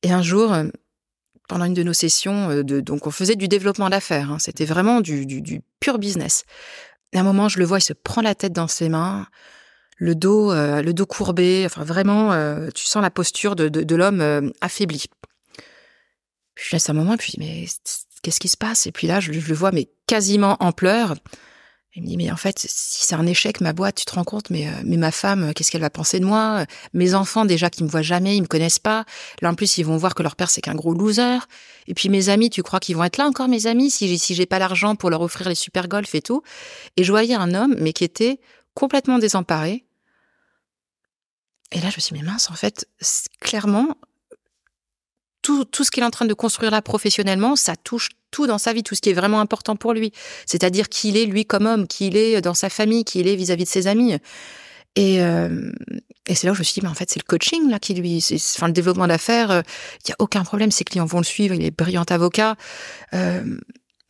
Et un jour, pendant une de nos sessions, de, donc on faisait du développement d'affaires, hein, c'était vraiment du, du, du pur business. À un moment, je le vois, il se prend la tête dans ses mains le dos, euh, le dos courbé, enfin vraiment, euh, tu sens la posture de, de, l'homme euh, affaibli. Puis je laisse un moment, et puis mais qu'est-ce qui se passe? Et puis là, je, le vois, mais quasiment en pleurs. Il me dit, mais en fait, si c'est un échec, ma boîte, tu te rends compte, mais, mais ma femme, qu'est-ce qu'elle va penser de moi? Mes enfants, déjà, qui me voient jamais, ils me connaissent pas. Là, en plus, ils vont voir que leur père, c'est qu'un gros loser. Et puis mes amis, tu crois qu'ils vont être là encore, mes amis, si j'ai, si j'ai pas l'argent pour leur offrir les super golf et tout? Et je voyais un homme, mais qui était complètement désemparé, et là, je me suis dit, mais mince, en fait, clairement, tout, tout ce qu'il est en train de construire là professionnellement, ça touche tout dans sa vie, tout ce qui est vraiment important pour lui. C'est-à-dire qu'il est, lui, comme homme, qu'il est dans sa famille, qu'il est vis-à-vis de ses amis. Et, euh, et c'est là où je me suis dit, mais en fait, c'est le coaching là qui lui, enfin le développement d'affaires, euh, il y a aucun problème, ses clients vont le suivre, il est brillant avocat. Euh,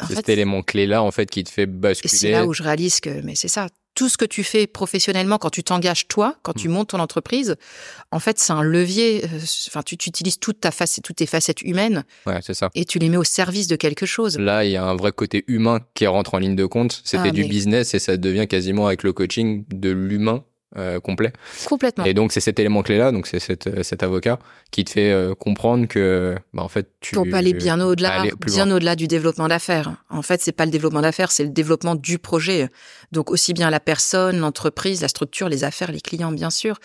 c'est cet élément clé là en fait qui te fait basculer. Et c'est là où je réalise que, mais c'est ça, tout ce que tu fais professionnellement, quand tu t'engages toi, quand tu mm. montes ton entreprise, en fait, c'est un levier. Euh, enfin, tu, utilises toute ta face, toutes tes facettes humaines. Ouais, c'est ça. Et tu les mets au service de quelque chose. Là, il y a un vrai côté humain qui rentre en ligne de compte. C'était ah, du business et ça devient quasiment avec le coaching de l'humain euh, complet. Complètement. Et donc c'est cet élément clé là, donc c'est cet, euh, cet avocat qui te fait euh, comprendre que, bah, en fait, tu pour pas aller bien au-delà, bien au-delà du développement d'affaires. En fait, c'est pas le développement d'affaires, c'est le développement du projet. Donc aussi bien la personne, l'entreprise, la structure, les affaires, les clients, bien sûr.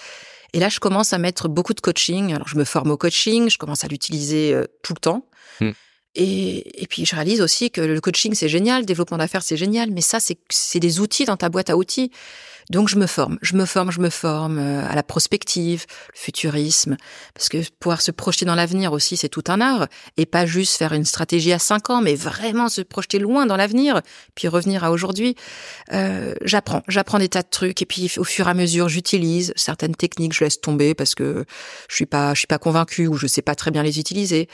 Et là, je commence à mettre beaucoup de coaching. Alors, je me forme au coaching, je commence à l'utiliser tout le temps. Hmm. Et, et, puis je réalise aussi que le coaching c'est génial, le développement d'affaires c'est génial, mais ça c'est des outils dans ta boîte à outils. Donc je me forme, je me forme, je me forme euh, à la prospective, le futurisme, parce que pouvoir se projeter dans l'avenir aussi, c'est tout un art, et pas juste faire une stratégie à cinq ans, mais vraiment se projeter loin dans l'avenir, puis revenir à aujourd'hui. Euh, j'apprends, j'apprends des tas de trucs, et puis au fur et à mesure, j'utilise certaines techniques, je laisse tomber parce que je suis pas, je suis pas convaincue ou je sais pas très bien les utiliser.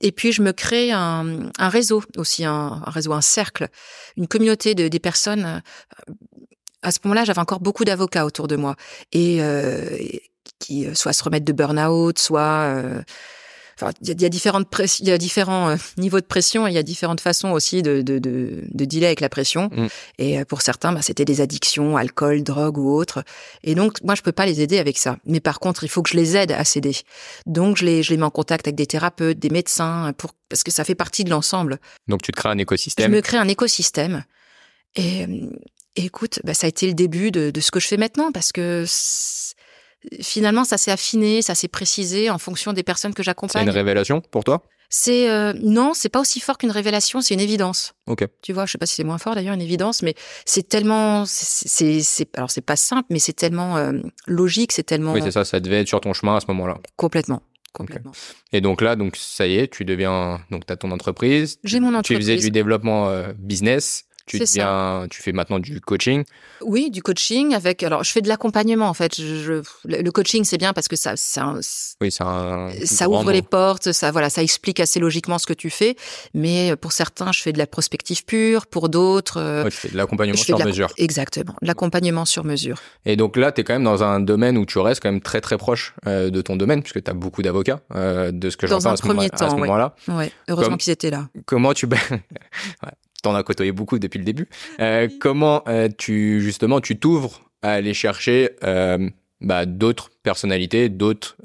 Et puis je me crée un, un réseau aussi, un, un réseau, un cercle, une communauté de des personnes à ce moment-là, j'avais encore beaucoup d'avocats autour de moi et euh, qui euh, soit se remettre de burn-out, soit euh, Enfin, il y, a différentes il y a différents euh, niveaux de pression et il y a différentes façons aussi de, de, de, de dealer avec la pression. Mm. Et euh, pour certains, bah, c'était des addictions, alcool, drogue ou autre. Et donc, moi, je peux pas les aider avec ça. Mais par contre, il faut que je les aide à céder. Donc, je les, je les mets en contact avec des thérapeutes, des médecins, pour parce que ça fait partie de l'ensemble. Donc, tu te crées un écosystème. Je me crée un écosystème. Et, écoute, bah, ça a été le début de, de, ce que je fais maintenant parce que finalement, ça s'est affiné, ça s'est précisé en fonction des personnes que j'accompagne. C'est une révélation pour toi? C'est euh, non, c'est pas aussi fort qu'une révélation, c'est une évidence. Ok. Tu vois, je sais pas si c'est moins fort d'ailleurs une évidence, mais c'est tellement, c'est, alors c'est pas simple, mais c'est tellement euh, logique, c'est tellement. Oui, c'est ça. Ça devait être sur ton chemin à ce moment-là. Complètement. Complètement. Et donc là, donc ça y est, tu deviens, donc as ton entreprise. J'ai mon entreprise. Tu faisais du développement euh, business. Tu deviens, tu fais maintenant du coaching. Oui, du coaching avec. Alors, je fais de l'accompagnement en fait. Je, le coaching, c'est bien parce que ça, ça, oui, ça, ça ouvre les portes. Ça, voilà, ça explique assez logiquement ce que tu fais. Mais pour certains, je fais de la prospective pure. Pour d'autres, euh, tu fais de l'accompagnement sur mesure. Exactement, l'accompagnement sur mesure. Et donc là, tu es quand même dans un domaine où tu restes quand même très très proche euh, de ton domaine, puisque tu as beaucoup d'avocats, euh, de ce que j'entends à ce moment-là. Ouais. Heureusement qu'ils étaient là. Comment tu t'en as côtoyé beaucoup depuis le début. Euh, comment euh, tu justement tu t'ouvres à aller chercher euh, bah, d'autres personnalités, d'autres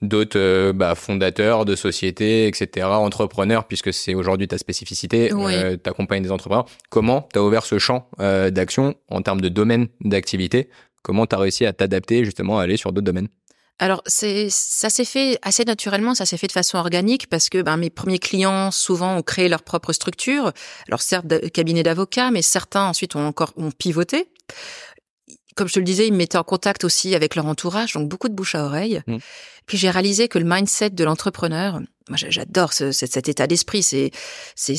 d'autres bah, fondateurs de sociétés, etc., entrepreneurs, puisque c'est aujourd'hui ta spécificité, tu accompagnes des entrepreneurs. Comment tu as ouvert ce champ d'action en termes de domaine d'activité? Comment tu as réussi à t'adapter justement à aller sur d'autres domaines? Alors, c'est, ça s'est fait assez naturellement, ça s'est fait de façon organique parce que ben, mes premiers clients, souvent, ont créé leur propre structure. Alors, certes, cabinet d'avocats, mais certains ensuite ont encore ont pivoté. Comme je te le disais, ils me mettaient en contact aussi avec leur entourage, donc beaucoup de bouche à oreille. Mmh. Puis j'ai réalisé que le mindset de l'entrepreneur, moi j'adore ce, cet état d'esprit, c'est c'est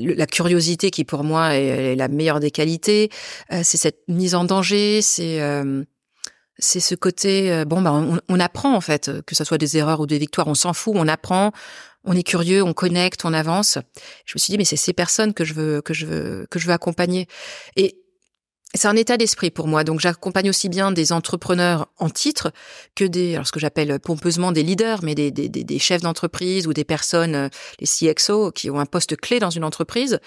la curiosité qui pour moi est, la meilleure des qualités, euh, c'est cette mise en danger, c'est euh, c'est ce côté euh, bon bah on, apprend en fait que ce soit des erreurs ou des victoires on s'en fout on apprend on est curieux on connecte on avance. Je me suis dit mais c'est ces personnes que je veux que je veux que je veux accompagner. Et c'est un état d'esprit pour moi. Donc j'accompagne aussi bien des entrepreneurs en titre que des alors ce que j'appelle pompeusement des leaders mais des des, des chefs d'entreprise ou des personnes euh, les CXO qui ont un poste clé dans une entreprise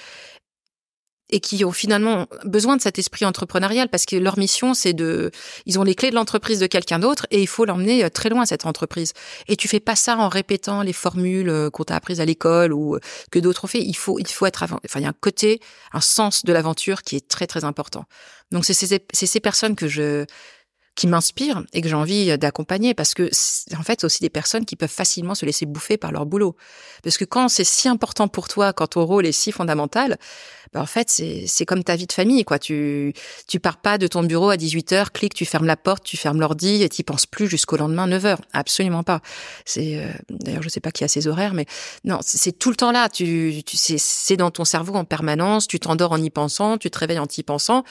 et qui ont finalement besoin de cet esprit entrepreneurial parce que leur mission c'est de ils ont les clés de l'entreprise de quelqu'un d'autre et il faut l'emmener euh, très loin cette entreprise. Et tu fais pas ça en répétant les formules euh, qu'on t'a apprises à l'école ou euh, que d'autres ont fait. Il faut il faut être enfin il y a un côté un sens de l'aventure qui est très très important. Donc c'est ces, ces personnes que je qui m'inspirent et que j'ai envie d'accompagner parce que en fait c'est aussi des personnes qui peuvent facilement se laisser bouffer par leur boulot. Parce que quand c'est si important pour toi quand ton rôle est si fondamental bah en fait c'est comme ta vie de famille quoi. Tu tu pars pas de ton bureau à 18h clique tu fermes la porte tu fermes l'ordi et tu penses plus jusqu'au lendemain 9h absolument pas. C'est euh, d'ailleurs je sais pas qui a ses horaires mais non c'est tout le temps là. Tu tu c'est dans ton cerveau en permanence. Tu t'endors en y pensant tu te réveilles en y pensant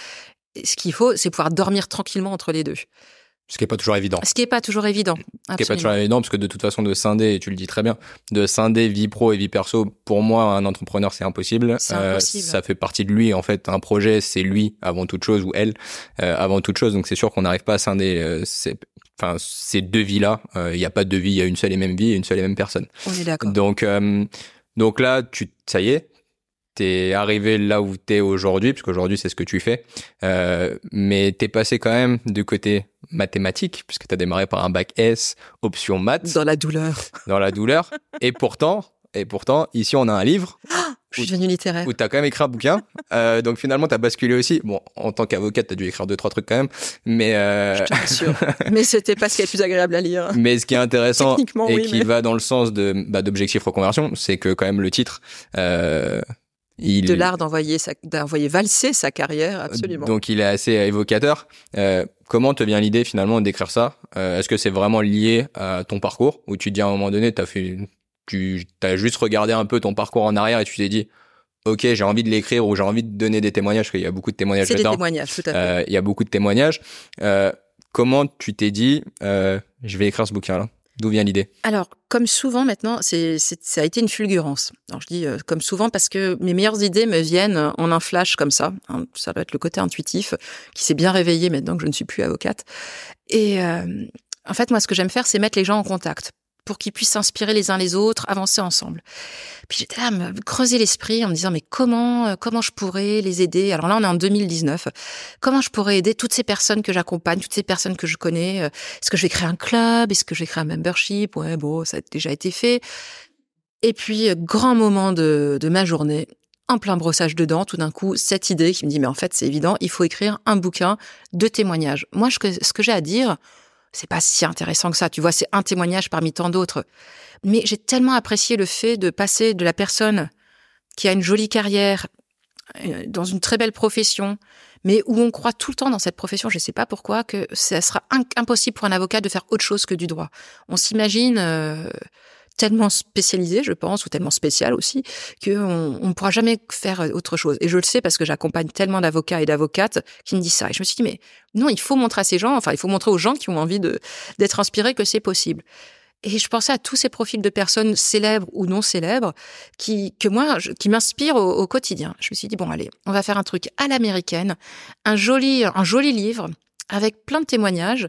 ce qu'il faut, c'est pouvoir dormir tranquillement entre les deux. Ce qui n'est pas toujours évident. Ce qui n'est pas toujours évident. Ce qui n'est pas toujours évident, parce que de toute façon, de scinder, et tu le dis très bien, de scinder vie pro et vie perso, pour moi, un entrepreneur, c'est impossible. Euh, impossible. ça fait partie de lui, en fait. Un projet, c'est lui avant toute chose, ou elle euh, avant toute chose. Donc c'est sûr qu'on n'arrive pas à scinder euh, ces, enfin, ces deux vies-là. Il n'y a pas de vie, il y a une seule et même vie et une seule et même personne. On est d'accord. Donc, donc là, tu, ça y est, t'es arrivé là où t'es aujourd'hui, puisque aujourd'hui c'est ce que tu fais, euh, mais t'es passé quand même du côté mathématique, puisque t'as démarré par un bac S, option maths. Dans la douleur. Dans la douleur. et pourtant, et pourtant, ici on a un livre. je suis devenu littéraire. Où t'as quand même écrit un bouquin. Euh, donc finalement, t'as basculé aussi. Bon, en tant qu'avocate, t'as dû écrire deux, trois trucs quand même. Mais, euh... Je t'assure. mais c'était pas ce qui est le plus agréable à lire. Mais ce qui est intéressant et qui va dans le sens de, bah, d'objectif reconversion, c'est que quand même le titre, euh, de l'art d'envoyer d'envoyer valser sa carrière, absolument. Donc il est assez évocateur. Euh, comment te vient l'idée finalement d'écrire ça? Euh, Est-ce que c'est vraiment lié à ton parcours? Ou tu te dis à un moment donné, fait, tu as juste regardé un peu ton parcours en arrière et tu t'es dit, ok, j'ai envie de l'écrire ou j'ai envie de donner des témoignages parce qu'il y a beaucoup de témoignages. C'est des témoignages, tout à fait. Euh, il y a beaucoup de témoignages. comment tu t'es dit, je vais écrire ce bouquin-là? D'où vient l'idée? Alors, comme souvent maintenant, c'est, ça a été une fulgurance. Alors, je dis euh, comme souvent parce que mes meilleures idées me viennent en un flash comme ça. Hein, ça doit être le côté intuitif qui s'est bien réveillé maintenant que je ne suis plus avocate. Et euh, en fait, moi, ce que j'aime faire, c'est mettre les gens en contact pour qu'ils puissent s'inspirer les uns les autres, avancer ensemble. Puis j'étais là à me creuser l'esprit en me disant mais comment euh, comment je pourrais les aider? Alors là on est en 2019. Comment je pourrais aider toutes ces personnes que j'accompagne, toutes ces personnes que je connais? Euh, Est-ce que je vais créer un club? Est-ce que je vais créer un membership? Ouais bon ça a déjà été fait. Et puis euh, grand moment de, de ma journée, en plein brossage dedans, tout d'un coup, cette idée qui me dit, mais en fait, c'est évident, il faut écrire un bouquin de témoignages. Moi, ce que j'ai à dire, c'est pas si intéressant que ça. Tu vois, c'est un témoignage parmi tant d'autres. Mais j'ai tellement apprécié le fait de passer de la personne qui a une jolie carrière, euh, dans une très belle profession, mais où on croit tout le temps dans cette profession, je ne sais pas pourquoi, que ça sera impossible pour un avocat de faire autre chose que du droit. On s'imagine euh, tellement spécialisé, je pense, ou tellement spécial aussi, qu'on ne pourra jamais faire autre chose. Et je le sais parce que j'accompagne tellement d'avocats et d'avocates qui me disent ça. Et je me suis dit, mais non, il faut montrer à ces gens, enfin, il faut montrer aux gens qui ont envie d'être inspirés que c'est possible. Et je pensais à tous ces profils de personnes célèbres ou non célèbres qui, que moi, qui m'inspirent au, quotidien. Je me suis dit, bon, allez, on va faire un truc à l'américaine, un joli, un joli livre avec plein de témoignages.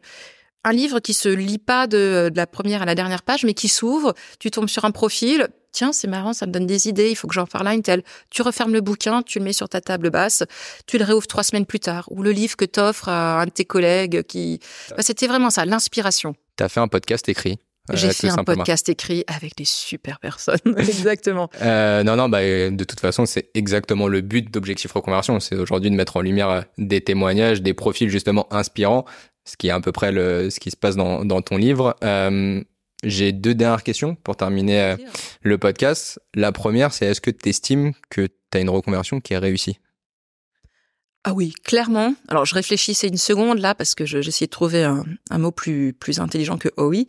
Un livre qui se lit pas de, de la première à la dernière page, mais qui s'ouvre. Tu tombes sur un profil. Tiens, c'est marrant, ça me donne des idées. Il faut que j'en parle à une telle. Tu refermes le bouquin, tu le mets sur ta table basse, tu le réouvres trois semaines plus tard. Ou le livre que t'offres à un de tes collègues qui. Bah, c'était vraiment ça, l'inspiration. Tu as fait un podcast écrit j'ai fait un podcast écrit avec des super personnes, exactement. Euh, non, non, bah, de toute façon, c'est exactement le but d'Objectif Reconversion. C'est aujourd'hui de mettre en lumière euh, des témoignages, des profils justement inspirants, ce qui est à peu près le, ce qui se passe dans, dans ton livre. Euh, j'ai deux dernières questions pour terminer euh, le podcast. La première, c'est est-ce que tu estimes que tu as une reconversion qui est réussie? Ah oui, clairement. Alors je réfléchissais une seconde là parce que j'essayais de trouver un, mot plus plus intelligent que oh oui.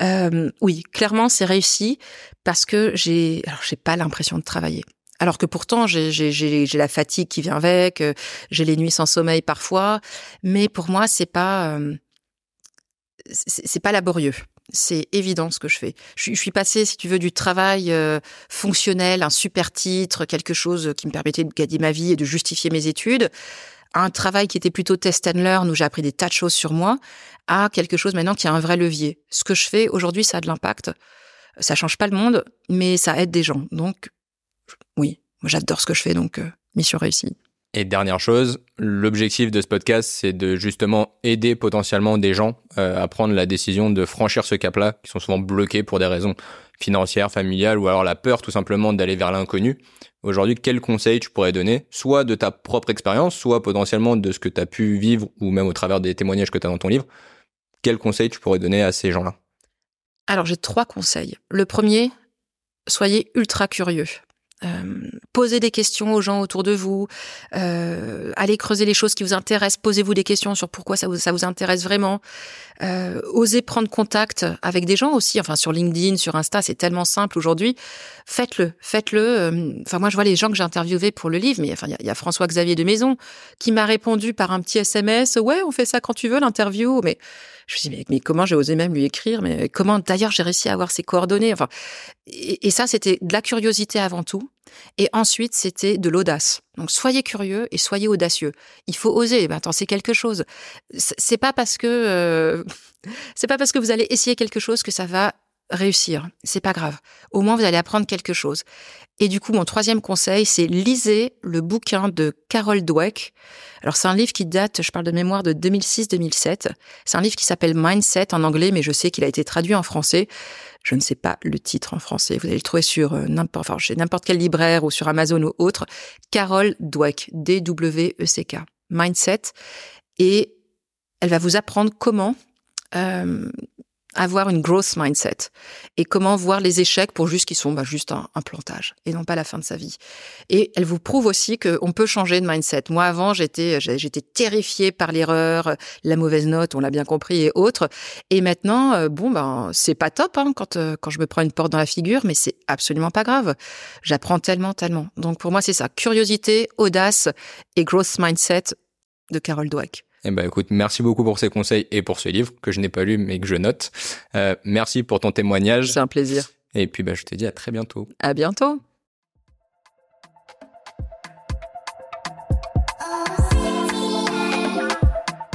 Euh, oui, clairement c'est réussi parce que j'ai alors j'ai pas l'impression de travailler. Alors que pourtant j'ai la fatigue qui vient avec, euh, j'ai les nuits sans sommeil parfois, mais pour moi c'est pas euh, c'est pas laborieux c'est évident ce que je fais. Je, suis passée, si tu veux, du travail euh, fonctionnel, un super titre, quelque chose qui me permettait de gagner ma vie et de justifier mes études, à un travail qui était plutôt test and learn, où j'ai appris des tas de choses sur moi, à quelque chose maintenant qui a un vrai levier. Ce que je fais aujourd'hui, ça a de l'impact. Ça change pas le monde, mais ça aide des gens. Donc, moi j'adore ce que je fais, donc euh, mission réussie. Et dernière chose, l'objectif de ce podcast, c'est de justement aider potentiellement des gens euh, à prendre la décision de franchir ce cap-là, qui sont souvent bloqués pour des raisons financières, familiales, ou alors la peur tout simplement d'aller vers l'inconnu. Aujourd'hui, quel conseil tu pourrais donner, soit de ta propre expérience, soit potentiellement de ce que tu as pu vivre, ou même au travers des témoignages que tu as dans ton livre, quel conseil tu pourrais donner à ces gens-là? Alors j'ai trois conseils. Le premier, soyez ultra curieux. Euh, posez des questions aux gens autour de vous, euh, allez creuser les choses qui vous intéressent, posez-vous des questions sur pourquoi ça vous, intéresse vraiment, euh, osez prendre contact avec des gens aussi, enfin sur LinkedIn, sur Insta, c'est tellement simple aujourd'hui, faites-le, faites-le. Euh, enfin moi je vois les gens que j'ai interviewés pour le livre, mais enfin il y, a François-Xavier de Maison qui m'a répondu par un petit SMS, ouais on fait ça quand tu veux l'interview, mais je me dis, mais, mais comment j'ai osé même lui écrire Mais comment, d'ailleurs, j'ai réussi à avoir ses coordonnées Enfin, et, ça, c'était de la curiosité avant tout. Et ensuite, c'était de l'audace. Donc, soyez curieux et soyez audacieux. Il faut oser. Ben, attends, c'est quelque chose. C'est pas parce que euh, c'est pas parce que vous allez essayer quelque chose que ça va réussir. C'est pas grave. Au moins, vous allez apprendre quelque chose. Et du coup, mon troisième conseil, c'est lisez le bouquin de Carol Dweck. Alors, c'est un livre qui date, je parle de mémoire, de 2006-2007. C'est un livre qui s'appelle Mindset en anglais, mais je sais qu'il a été traduit en français. Je ne sais pas le titre en français. Vous allez le trouver sur euh, n'importe, enfin, chez n'importe quel libraire ou sur Amazon ou autre. Carol Dweck, D-W-E-C-K. Mindset. Et elle va vous apprendre comment euh, avoir une growth mindset et comment voir les échecs pour juste qu'ils sont bah, juste un, plantage et non pas la fin de sa vie. Et elle vous prouve aussi qu'on peut changer de mindset. Moi avant j'étais j'étais terrifiée par l'erreur, la mauvaise note, on l'a bien compris et autres. Et maintenant euh, bon ben c'est pas top hein, quand euh, quand je me prends une porte dans la figure, mais c'est absolument pas grave. J'apprends tellement tellement. Donc pour moi c'est ça curiosité, audace et growth mindset de Carol Dweck. Eh ben écoute, merci beaucoup pour ces conseils et pour ce livre que je n'ai pas lu mais que je note. Euh, merci pour ton témoignage. C'est un plaisir. Et puis bah, je te dis à très bientôt. À bientôt.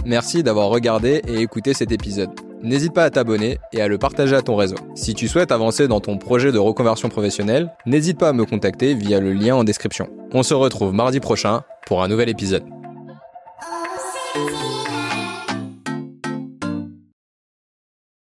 Merci d'avoir regardé et écouté cet épisode. N'hésite pas à t'abonner et à le partager à ton réseau. Si tu souhaites avancer dans ton projet de reconversion professionnelle, n'hésite pas à me contacter via le lien en description. On se retrouve mardi prochain pour un nouvel épisode.